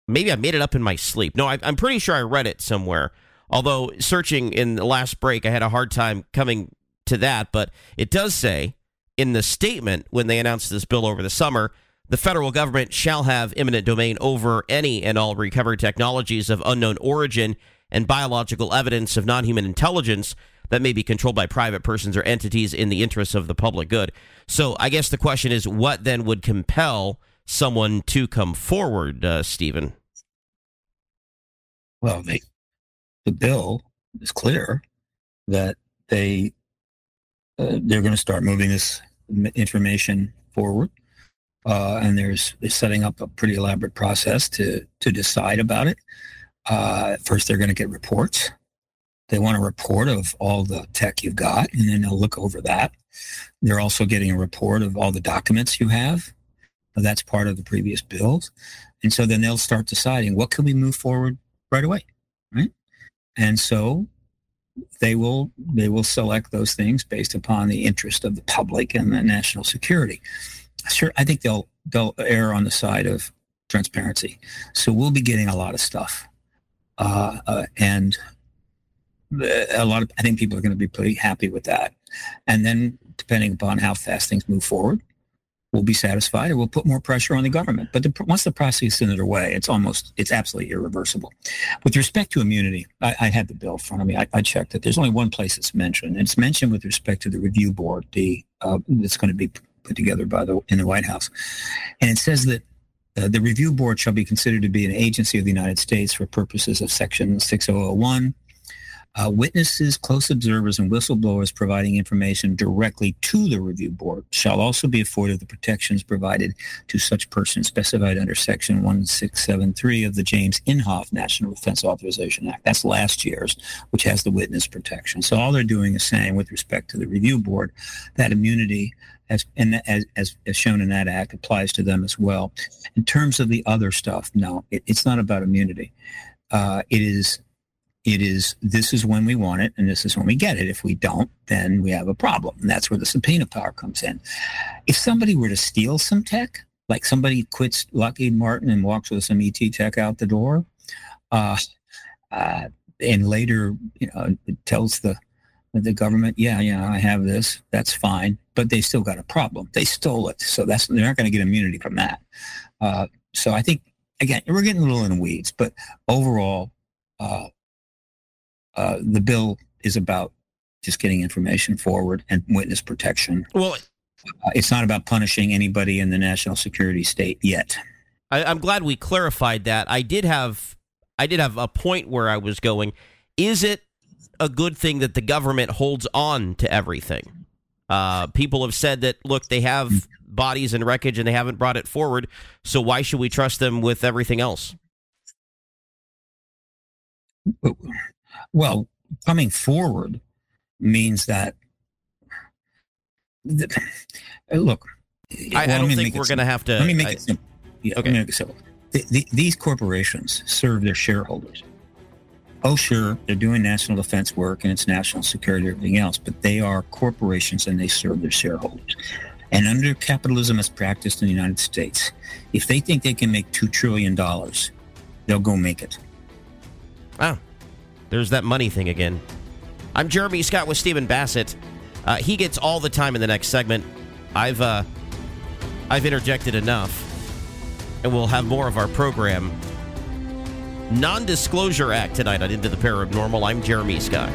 maybe I made it up in my sleep. No, I, am pretty sure I read it somewhere. Although searching in the last break, I had a hard time coming to that. But it does say in the statement when they announced this bill over the summer, the federal government shall have eminent domain over any and all recovered technologies of unknown origin and biological evidence of non human intelligence that may be controlled by private persons or entities in the interests of the public good. So I guess the question is what then would compel someone to come forward, uh, Stephen? Well, they, the bill is clear that they uh, they're going to start moving this information forward, uh, and there's they're setting up a pretty elaborate process to to decide about it. Uh, first, they're going to get reports. They want a report of all the tech you've got, and then they'll look over that. They're also getting a report of all the documents you have that's part of the previous bills. And so then they'll start deciding what can we move forward right away, right? And so they will they will select those things based upon the interest of the public and the national security. Sure, I think they'll they'll err on the side of transparency. So we'll be getting a lot of stuff, uh, uh, and a lot of I think people are going to be pretty happy with that. And then depending upon how fast things move forward, will be satisfied or we'll put more pressure on the government. But the, once the process is underway, it's almost, it's absolutely irreversible. With respect to immunity, I, I had the bill in front of me. I, I, checked it. There's only one place it's mentioned. It's mentioned with respect to the review board, the uh, that's going to be put together by the in the White House, and it says that uh, the review board shall be considered to be an agency of the United States for purposes of Section 6001 uh, witnesses, close observers, and whistleblowers providing information directly to the review board shall also be afforded the protections provided to such persons specified under Section 1673 of the James Inhofe National Defense Authorization Act. That's last year's, which has the witness protection. So all they're doing is saying, with respect to the review board, that immunity as, and as, as, shown in that act applies to them as well. In terms of the other stuff, no, it, it's not about immunity. Uh, it is it is this is when we want it and this is when we get it. If we don't, then we have a problem. And that's where the subpoena power comes in. If somebody were to steal some tech, like somebody quits Lockheed Martin and walks with some ET tech out the door, uh, uh, and later you know tells the the government, yeah, yeah, I have this. That's fine, but they still got a problem. They stole it, so that's they're not going to get immunity from that. Uh, so I think again, we're getting a little in the weeds, but overall, uh, uh, the bill is about just getting information forward and witness protection. Well, uh, it's not about punishing anybody in the national security state yet. I, I'm glad we clarified that. I did have I did have a point where I was going. Is it a good thing that the government holds on to everything? Uh, people have said that look, they have bodies and wreckage and they haven't brought it forward. So why should we trust them with everything else? Well, coming forward means that. The, uh, look, I, well, I don't think we're going to have to. Let me make I, it simple. Yeah, okay. Make it simple. The, the, these corporations serve their shareholders. Oh, sure, they're doing national defense work and it's national security and everything else, but they are corporations and they serve their shareholders. And under capitalism as practiced in the United States, if they think they can make $2 trillion, they'll go make it. Wow. There's that money thing again. I'm Jeremy Scott with Stephen Bassett. Uh, he gets all the time in the next segment. I've uh, I've interjected enough, and we'll have more of our program. Non Disclosure Act tonight on Into the Paranormal. I'm Jeremy Scott.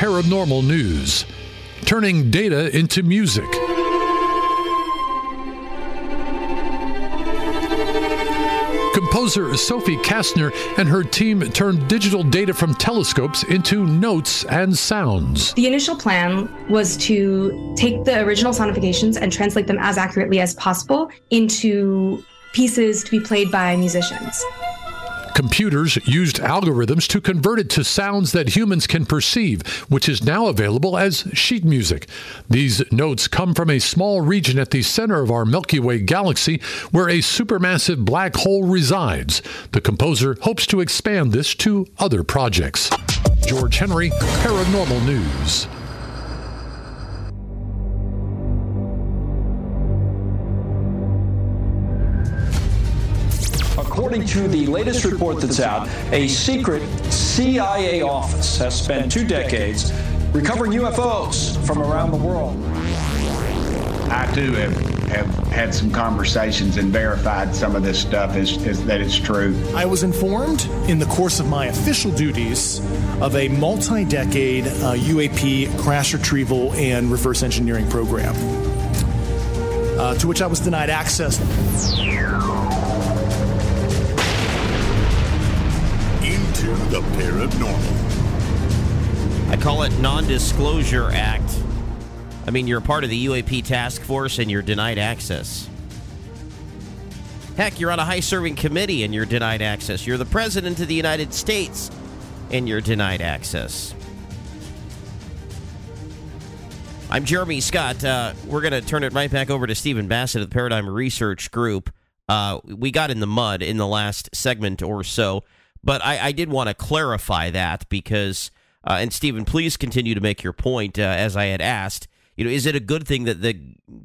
Paranormal News, turning data into music. Composer Sophie Kastner and her team turned digital data from telescopes into notes and sounds. The initial plan was to take the original sonifications and translate them as accurately as possible into pieces to be played by musicians. Computers used algorithms to convert it to sounds that humans can perceive, which is now available as sheet music. These notes come from a small region at the center of our Milky Way galaxy where a supermassive black hole resides. The composer hopes to expand this to other projects. George Henry, Paranormal News. According to the latest report that's out, a secret CIA office has spent two decades recovering UFOs from around the world. I too have, have had some conversations and verified some of this stuff is, is that it's true. I was informed in the course of my official duties of a multi decade uh, UAP crash retrieval and reverse engineering program, uh, to which I was denied access. The paranormal. I call it Non Disclosure Act. I mean, you're a part of the UAP task force and you're denied access. Heck, you're on a high serving committee and you're denied access. You're the President of the United States and you're denied access. I'm Jeremy Scott. Uh, we're going to turn it right back over to Stephen Bassett of the Paradigm Research Group. Uh, we got in the mud in the last segment or so, but I, I did want to clarify that because, uh, and Stephen, please continue to make your point uh, as I had asked. You know, is it a good thing that the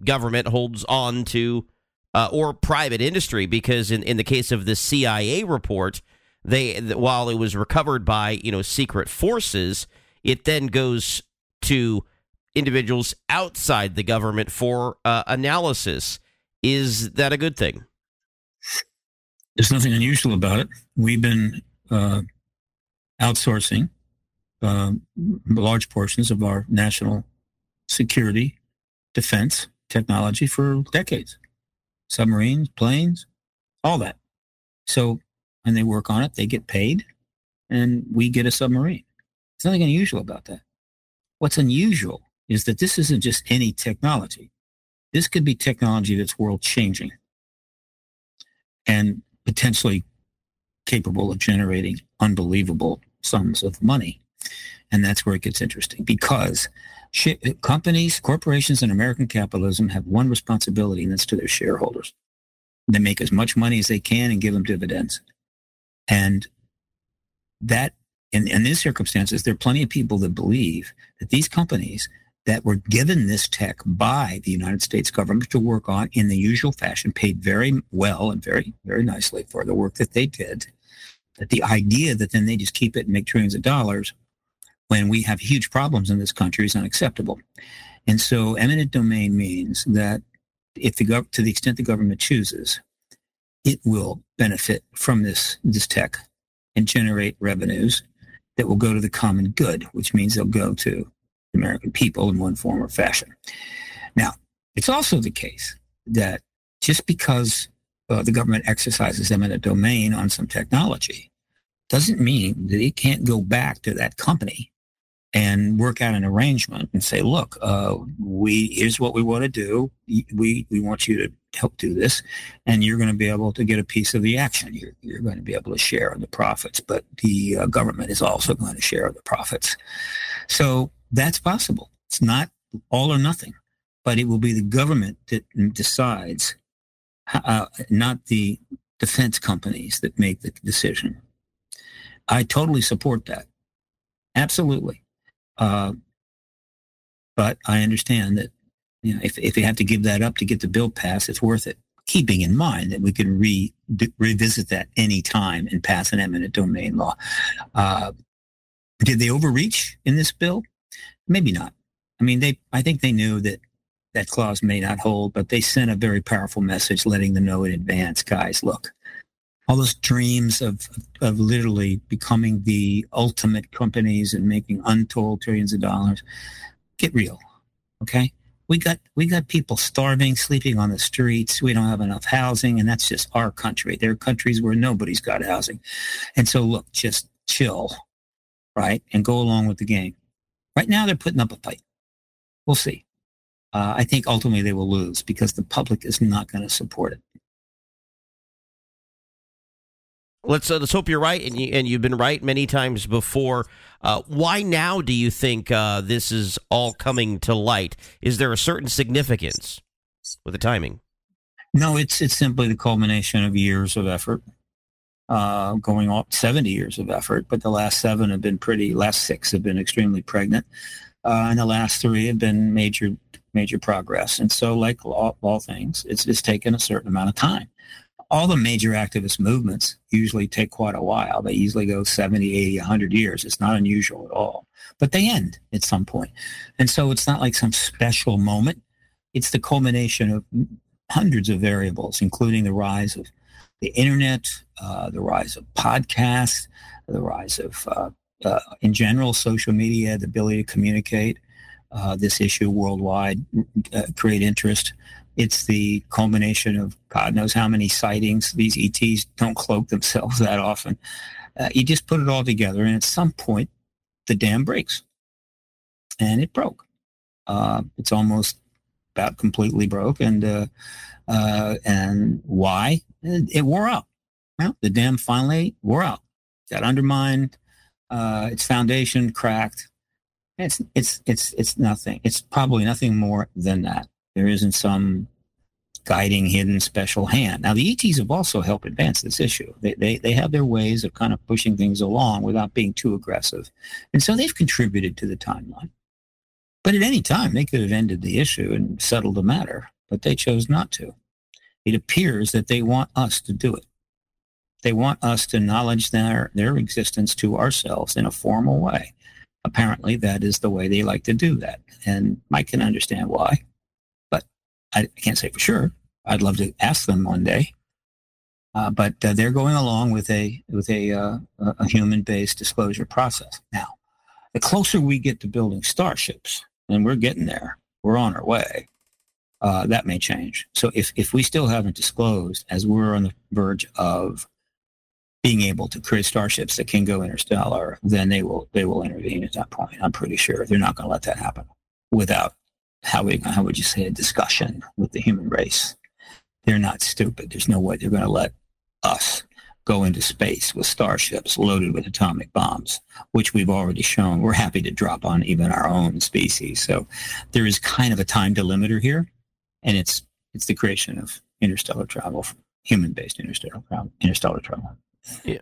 government holds on to uh, or private industry? Because in, in the case of the CIA report, they while it was recovered by you know secret forces, it then goes to individuals outside the government for uh, analysis. Is that a good thing? There's nothing unusual about it. We've been uh, outsourcing uh, large portions of our national security, defense technology for decades. Submarines, planes, all that. So when they work on it, they get paid and we get a submarine. There's nothing unusual about that. What's unusual is that this isn't just any technology. This could be technology that's world changing and potentially capable of generating unbelievable sums of money. And that's where it gets interesting because companies, corporations, and American capitalism have one responsibility, and that's to their shareholders. They make as much money as they can and give them dividends. And that, in, in these circumstances, there are plenty of people that believe that these companies that were given this tech by the United States government to work on in the usual fashion, paid very well and very, very nicely for the work that they did. That the idea that then they just keep it and make trillions of dollars when we have huge problems in this country is unacceptable. And so eminent domain means that if the gov- to the extent the government chooses, it will benefit from this, this tech and generate revenues that will go to the common good, which means they'll go to American people in one form or fashion. Now, it's also the case that just because uh, the government exercises eminent domain on some technology doesn't mean that it can't go back to that company and work out an arrangement and say, look, uh, we here's what we want to do. We we want you to help do this, and you're going to be able to get a piece of the action. You're you're going to be able to share in the profits, but the uh, government is also going to share the profits. So that's possible. It's not all or nothing, but it will be the government that decides, uh, not the defense companies that make the decision. I totally support that. Absolutely. Uh, but I understand that you know, if, if they have to give that up to get the bill passed, it's worth it. Keeping in mind that we can re, d- revisit that any time and pass an eminent domain law. Uh, did they overreach in this bill? Maybe not. I mean, they. I think they knew that that clause may not hold, but they sent a very powerful message, letting them know in advance, guys. Look, all those dreams of of literally becoming the ultimate companies and making untold trillions of dollars. Get real, okay? We got we got people starving, sleeping on the streets. We don't have enough housing, and that's just our country. There are countries where nobody's got housing, and so look, just chill, right, and go along with the game. Right now, they're putting up a fight. We'll see. Uh, I think ultimately they will lose because the public is not going to support it. Let's uh, let's hope you're right, and you and you've been right many times before. Uh, why now do you think uh, this is all coming to light? Is there a certain significance with the timing? No, it's it's simply the culmination of years of effort, uh, going on seventy years of effort. But the last seven have been pretty. Last six have been extremely pregnant, uh, and the last three have been major major progress. And so, like all, all things, it's it's taken a certain amount of time all the major activist movements usually take quite a while. They usually go 70, 80, 100 years. It's not unusual at all. But they end at some point. And so it's not like some special moment. It's the culmination of hundreds of variables, including the rise of the internet, uh, the rise of podcasts, the rise of, uh, uh, in general, social media, the ability to communicate uh, this issue worldwide, uh, create interest, it's the culmination of God knows how many sightings. These ETs don't cloak themselves that often. You just put it all together, and at some point, the dam breaks. And it broke. It's almost about completely broke. And and why? It, wore out. Well, the dam finally wore out. Got undermined. Uh, its foundation cracked. It's it's it's it's nothing. It's probably nothing more than that. There isn't some guiding hidden special hand. Now, the ETs have also helped advance this issue. They, they, they have their ways of kind of pushing things along without being too aggressive. And so they've contributed to the timeline. But at any time, they could have ended the issue and settled the matter, but they chose not to. It appears that they want us to do it. They want us to acknowledge their, their existence to ourselves in a formal way. Apparently, that is the way they like to do that. And I can understand why. But I can't say for sure. I'd love to ask them one day. Uh, but uh, they're going along with a with a, uh, a human-based disclosure process. Now, the closer we get to building starships, and we're getting there, we're on our way. Uh, that may change. So if if we still haven't disclosed, as we're on the verge of being able to create starships that can go interstellar, then they will they will intervene at that point. I'm pretty sure they're not going to let that happen without how we how would you say a discussion with the human race. They're not stupid. There's no way they're going to let us go into space with starships loaded with atomic bombs, which we've already shown we're happy to drop on even our own species. So there is kind of a time delimiter here, and it's it's the creation of interstellar travel, human-based interstellar travel. Interstellar travel. Yeah.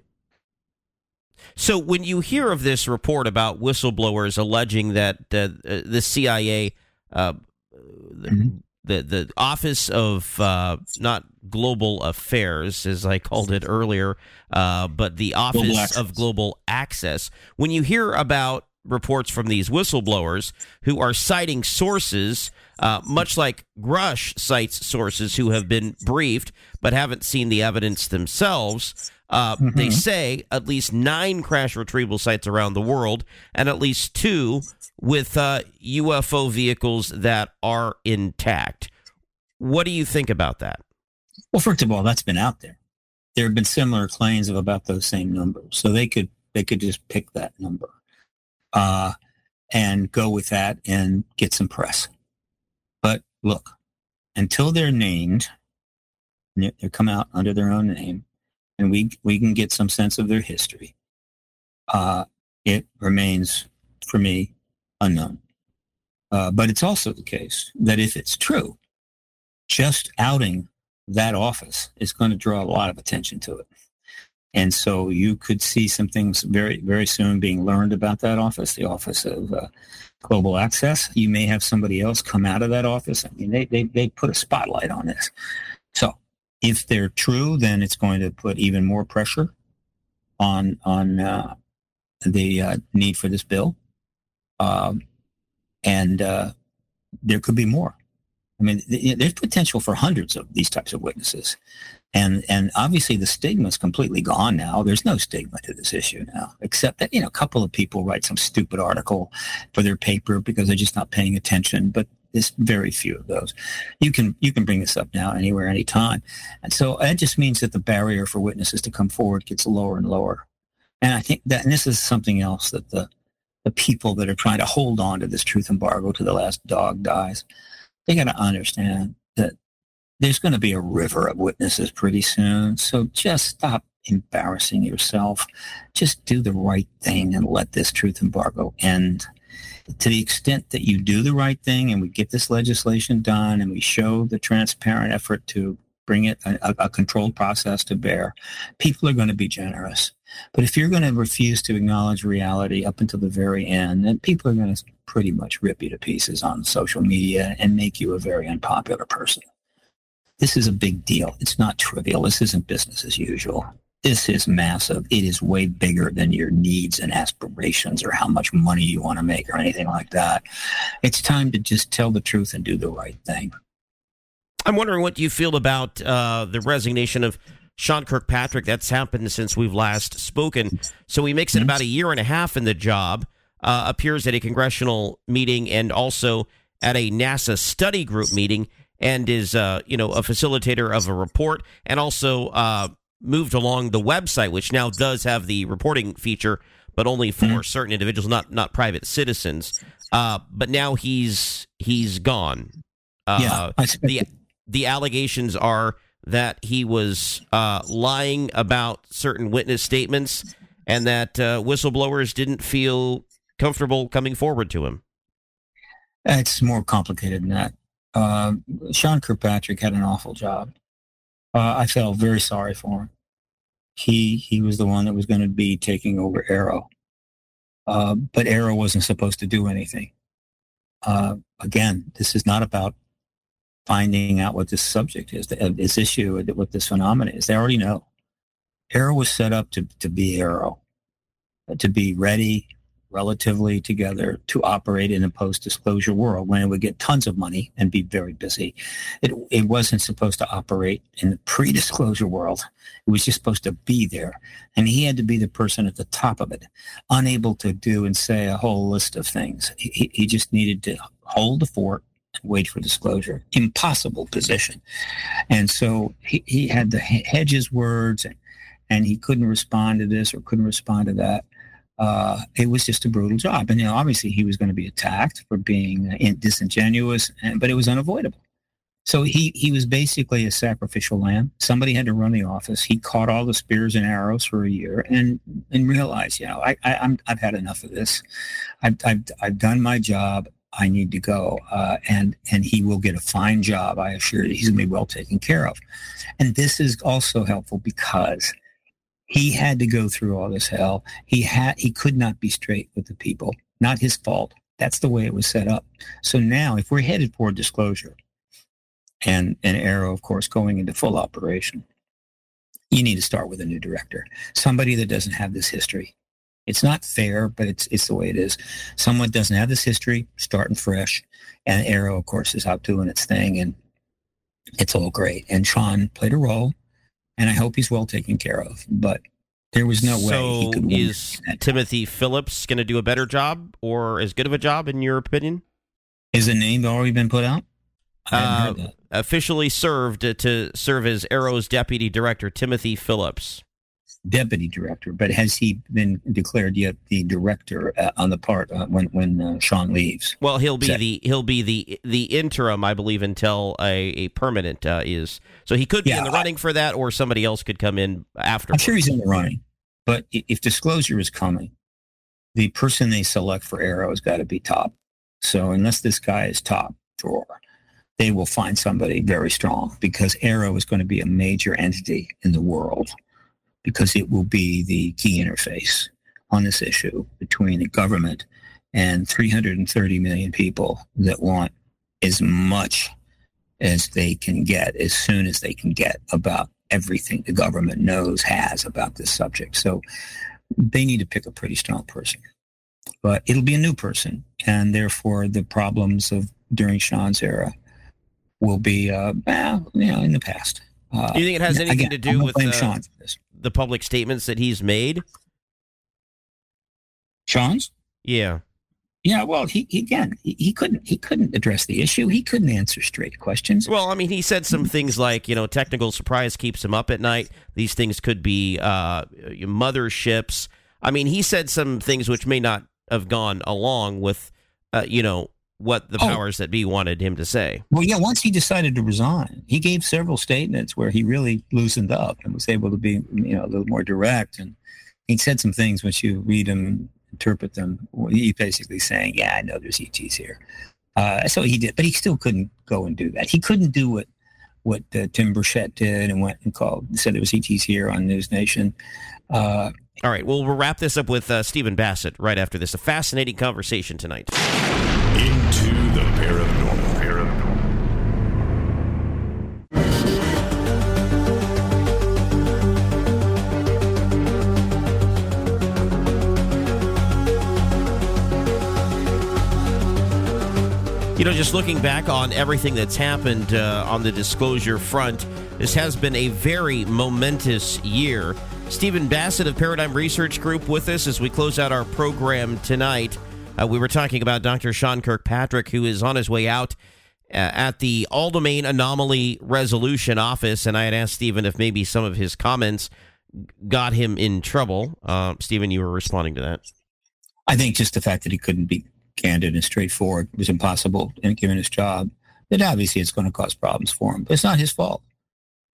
So when you hear of this report about whistleblowers alleging that uh, the CIA uh, mm-hmm. the the Office of uh, not Global Affairs, as I called it earlier, uh, but the Office global of Global Access. When you hear about reports from these whistleblowers who are citing sources, uh, much like Grush cites sources who have been briefed but haven't seen the evidence themselves. Uh, mm-hmm. They say at least nine crash retrieval sites around the world and at least two with uh, UFO vehicles that are intact. What do you think about that? Well, first of all, that's been out there. There have been similar claims of about those same numbers, so they could they could just pick that number uh, and go with that and get some press. But look, until they're named, they come out under their own name, and we we can get some sense of their history. Uh, it remains for me unknown. Uh, but it's also the case that if it's true, just outing that office is going to draw a lot of attention to it. And so you could see some things very, very soon being learned about that office, the Office of uh, Global Access. You may have somebody else come out of that office. I mean, they, they, they put a spotlight on this. So if they're true, then it's going to put even more pressure on, on uh, the uh, need for this bill. Um, and uh, there could be more. I mean, th- there's potential for hundreds of these types of witnesses. And and obviously the stigma is completely gone now. There's no stigma to this issue now, except that you know a couple of people write some stupid article for their paper because they're just not paying attention. But there's very few of those. You can you can bring this up now anywhere, anytime, and so uh, that just means that the barrier for witnesses to come forward gets lower and lower. And I think that and this is something else that the the people that are trying to hold on to this truth embargo to the last dog dies, they got to understand that there's going to be a river of witnesses pretty soon. So just stop embarrassing yourself. Just do the right thing and let this truth embargo end. To the extent that you do the right thing and we get this legislation done and we show the transparent effort to bring it a, a controlled process to bear, people are going to be generous. But if you're going to refuse to acknowledge reality up until the very end, then people are going to pretty much rip you to pieces on social media and make you a very unpopular person. This is a big deal. It's not trivial. This isn't business as usual. This is massive. It is way bigger than your needs and aspirations or how much money you want to make or anything like that. It's time to just tell the truth and do the right thing. I'm wondering what you feel about uh, the resignation of Sean Kirkpatrick. That's happened since we've last spoken. So he makes it about a year and a half in the job, uh, appears at a congressional meeting and also at a NASA study group meeting, and is, uh, you know, a facilitator of a report and also uh, moved along the website, which now does have the reporting feature, but only for certain individuals, not not private citizens. Uh, but now he's he's gone. Uh, Yeah, the the allegations are that he was uh, lying about certain witness statements and that uh, whistleblowers didn't feel comfortable coming forward to him. It's more complicated than that. Uh, Sean Kirkpatrick had an awful job. Uh, I felt very sorry for him. He he was the one that was going to be taking over AARO, uh, but AARO wasn't supposed to do anything. Uh, again, this is not about finding out what this subject is, uh, this issue, what this phenomenon is. They already know. AARO was set up to to be AARO, to be ready, relatively together to operate in a post-disclosure world when it would get tons of money and be very busy. It, it wasn't supposed to operate in the pre-disclosure world. It was just supposed to be there. And he had to be the person at the top of it, unable to do and say a whole list of things. He, he just needed to hold the fort and wait for disclosure. Impossible position. And so he, he had to hedge his words and, and he couldn't respond to this or couldn't respond to that uh, it was just a brutal job. And you know, obviously, he was going to be attacked for being uh, disingenuous, and, but it was unavoidable. So he he was basically a sacrificial lamb. Somebody had to run the office. He caught all the spears and arrows for a year, and and realized, you know, I, I I'm I've had enough of this. I've I've, I've done my job. I need to go, uh, and and he will get a fine job. I assure you, he's going to be well taken care of. And this is also helpful because he had to go through all this hell. He had he could not be straight with the people. Not his fault. That's the way it was set up. So now if we're headed for disclosure and an AARO, of course, going into full operation, you need to start with a new director. Somebody that doesn't have this history. It's not fair, but it's it's the way it is. Someone doesn't have this history, starting fresh. And AARO, of course, is out doing its thing and it's all great. And Sean played a role and I hope he's well taken care of. But there was no way he So could win. is Timothy Phillips going to do a better job or as good of a job, in your opinion? Is a name already been put out? Uh, officially served to serve as AARO's deputy director, Timothy Phillips. Deputy director, but has he been declared yet the director uh, on the part uh, when when uh, Sean leaves? Well, he'll be the he'll be the the interim, I believe, until a, a permanent uh, is. So he could be Yeah, in the I- running for that, or somebody else could come in after. I'm sure he's in the running, but if disclosure is coming, the person they select for AARO has got to be top. So unless this guy is top drawer, they will find somebody very strong because AARO is going to be a major entity in the world. Because it will be the key interface on this issue between the government and 330 million people that want as much as they can get as soon as they can get about everything the government knows has about this subject. So they need to pick a pretty strong person. But it'll be a new person, and therefore the problems of during Sean's era will be, uh, well, you know, in the past. Uh, Do you think it has anything again, to do with uh, the public statements that he's made? Sean's? Yeah. Yeah, well, he, he again, he, he couldn't he couldn't address the issue. He couldn't answer straight questions. Well, I mean, he said some things like, you know, technical surprise keeps him up at night. These things could be uh, motherships. I mean, he said some things which may not have gone along with, uh, you know, what the Oh. powers that be wanted him to say. Well, yeah, once he decided to resign, he gave several statements where he really loosened up and was able to be, you know, a little more direct. And he said some things which you read them, interpret them. He basically saying, "Yeah, I know there's ETs here." Uh, so he did, but he still couldn't go and do that. He couldn't do what what uh, Tim Burchett did and went and called said there was ETs here on NewsNation. Uh, All right, well, we'll wrap this up with uh, Stephen Bassett right after this. A fascinating conversation tonight. You know, just looking back on everything that's happened uh, on the disclosure front, this has been a very momentous year. Stephen Bassett of Paradigm Research Group with us as we close out our program tonight. Uh, we were talking about Dr. Sean Kirkpatrick, who is on his way out uh, at the All Domain Anomaly Resolution Office, and I had asked Stephen if maybe some of his comments got him in trouble. Uh, Stephen, you were responding to that. I think just the fact that he couldn't be candid and straightforward was impossible given his job. That obviously it's going to cause problems for him, but it's not his fault.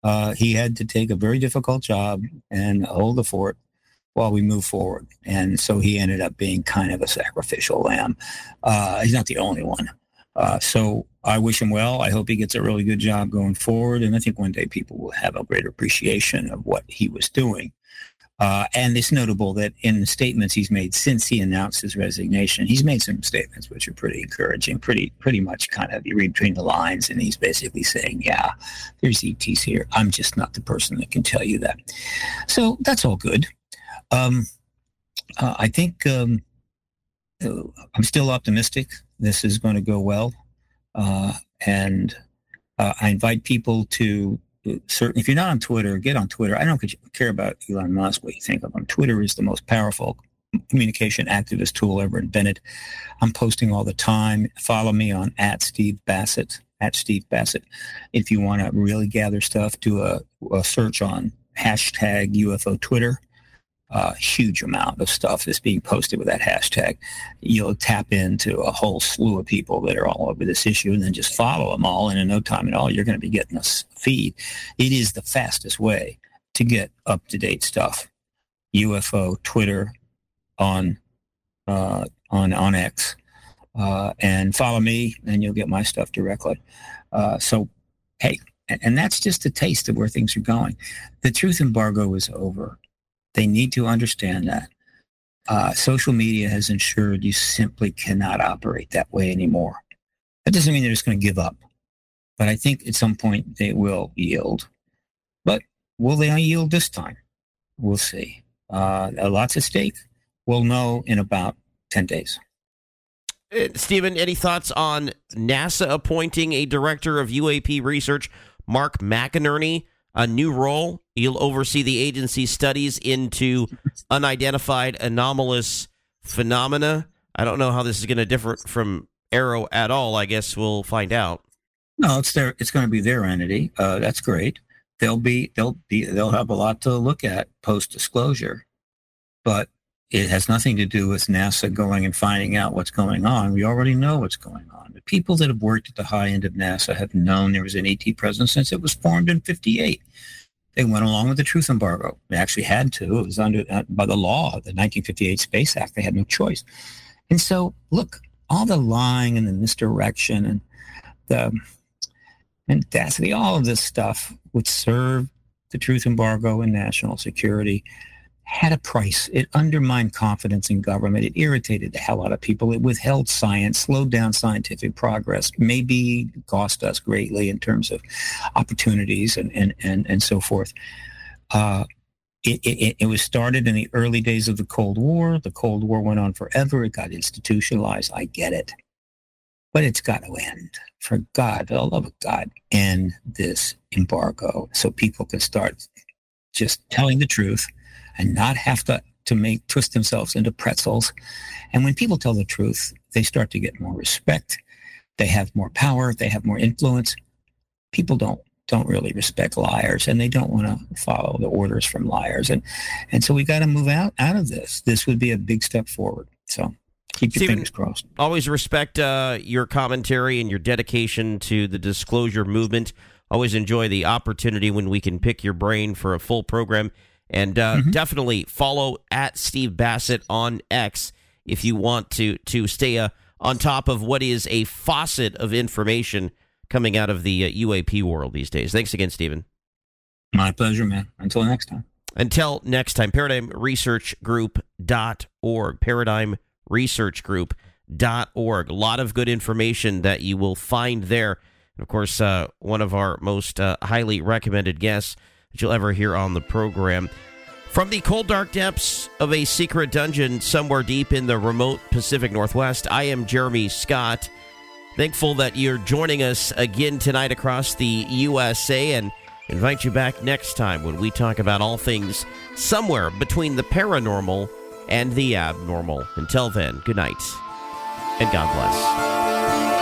Uh, he had to take a very difficult job and hold the fort while we move forward. And so he ended up being kind of a sacrificial lamb. Uh, he's not the only one. Uh, so I wish him well. I hope he gets a really good job going forward. And I think one day people will have a greater appreciation of what he was doing. Uh, and it's notable that in the statements he's made since he announced his resignation, he's made some statements which are pretty encouraging, pretty pretty much kind of you read between the lines, and he's basically saying, "Yeah, there's ETs here. I'm just not the person that can tell you that." So that's all good. Um, uh, I think um, uh, I'm still optimistic. This is going to go well, uh, and uh, I invite people to certain. If you're not on Twitter, get on Twitter. I don't care about Elon Musk. What you think of him? Twitter is the most powerful communication activist tool ever invented. I'm posting all the time. Follow me on at Steve Bassett at Steve Bassett. If you want to really gather stuff, do a, a search on hashtag UFO Twitter. A huge amount of stuff is being posted with that hashtag. You'll tap into a whole slew of people that are all over this issue and then just follow them all. And in no time at all, you're going to be getting a feed. It is the fastest way to get up to date stuff. UFO Twitter on uh, on on X, uh, and follow me, and you'll get my stuff directly. Uh, so, hey, and that's just a taste of where things are going. The truth embargo is over. They need to understand that. Uh, social media has ensured you simply cannot operate that way anymore. That doesn't mean they're just going to give up, but I think at some point they will yield. But will they yield this time? We'll see. Uh, lots at stake. We'll know in about 10 days. Uh, Stephen, any thoughts on NASA appointing a director of UAP research, Mark McInerney, a new role? He'll oversee the agency's studies into unidentified anomalous phenomena. I don't know how this is going to differ from AARO at all. I guess we'll find out. No, it's their. It's going to be their entity. Uh, that's great. They'll be. They'll be. They'll have a lot to look at post disclosure, but it has nothing to do with NASA going and finding out what's going on. We already know what's going on. The people that have worked at the high end of NASA have known there was an ET presence since it was formed in '58. They went along with the truth embargo. They actually had to. It was under uh, by the law, the 1958 Space Act. They had no choice. And so, look, all the lying and the misdirection and the mendacity, all of this stuff would serve the truth embargo and national security had a price. It undermined confidence in government. It irritated the hell out of people. It withheld science, slowed down scientific progress, maybe cost us greatly in terms of opportunities and, and, and, and so forth. Uh, it, it, it, was started in the early days of the Cold War. The Cold War went on forever. It got institutionalized. I get it. But it's got to end. For God, for the love of God, end this embargo so people can start just telling the truth and not have to, to make twist themselves into pretzels. And when people tell the truth, they start to get more respect. They have more power. They have more influence. People don't don't really respect liars and they don't want to follow the orders from liars. And and so we got to move out out of this. This would be a big step forward. So keep your Stephen, fingers crossed. Always respect uh, your commentary and your dedication to the disclosure movement. Always enjoy the opportunity when we can pick your brain for a full program. And uh, mm-hmm. definitely follow at Steve Bassett on X if you want to to stay uh, on top of what is a faucet of information coming out of the uh, UAP world these days. Thanks again, Stephen. My pleasure, man. Until next time. Until next time, paradigmresearchgroup.org. Paradigmresearchgroup.org. A lot of good information that you will find there. And of course, uh, one of our most uh, highly recommended guests that you'll ever hear on the program. From the cold, dark depths of a secret dungeon somewhere deep in the remote Pacific Northwest, I am Jeremy Scott. Thankful that you're joining us again tonight across the USA and invite you back next time when we talk about all things somewhere between the paranormal and the abnormal. Until then, good night and God bless.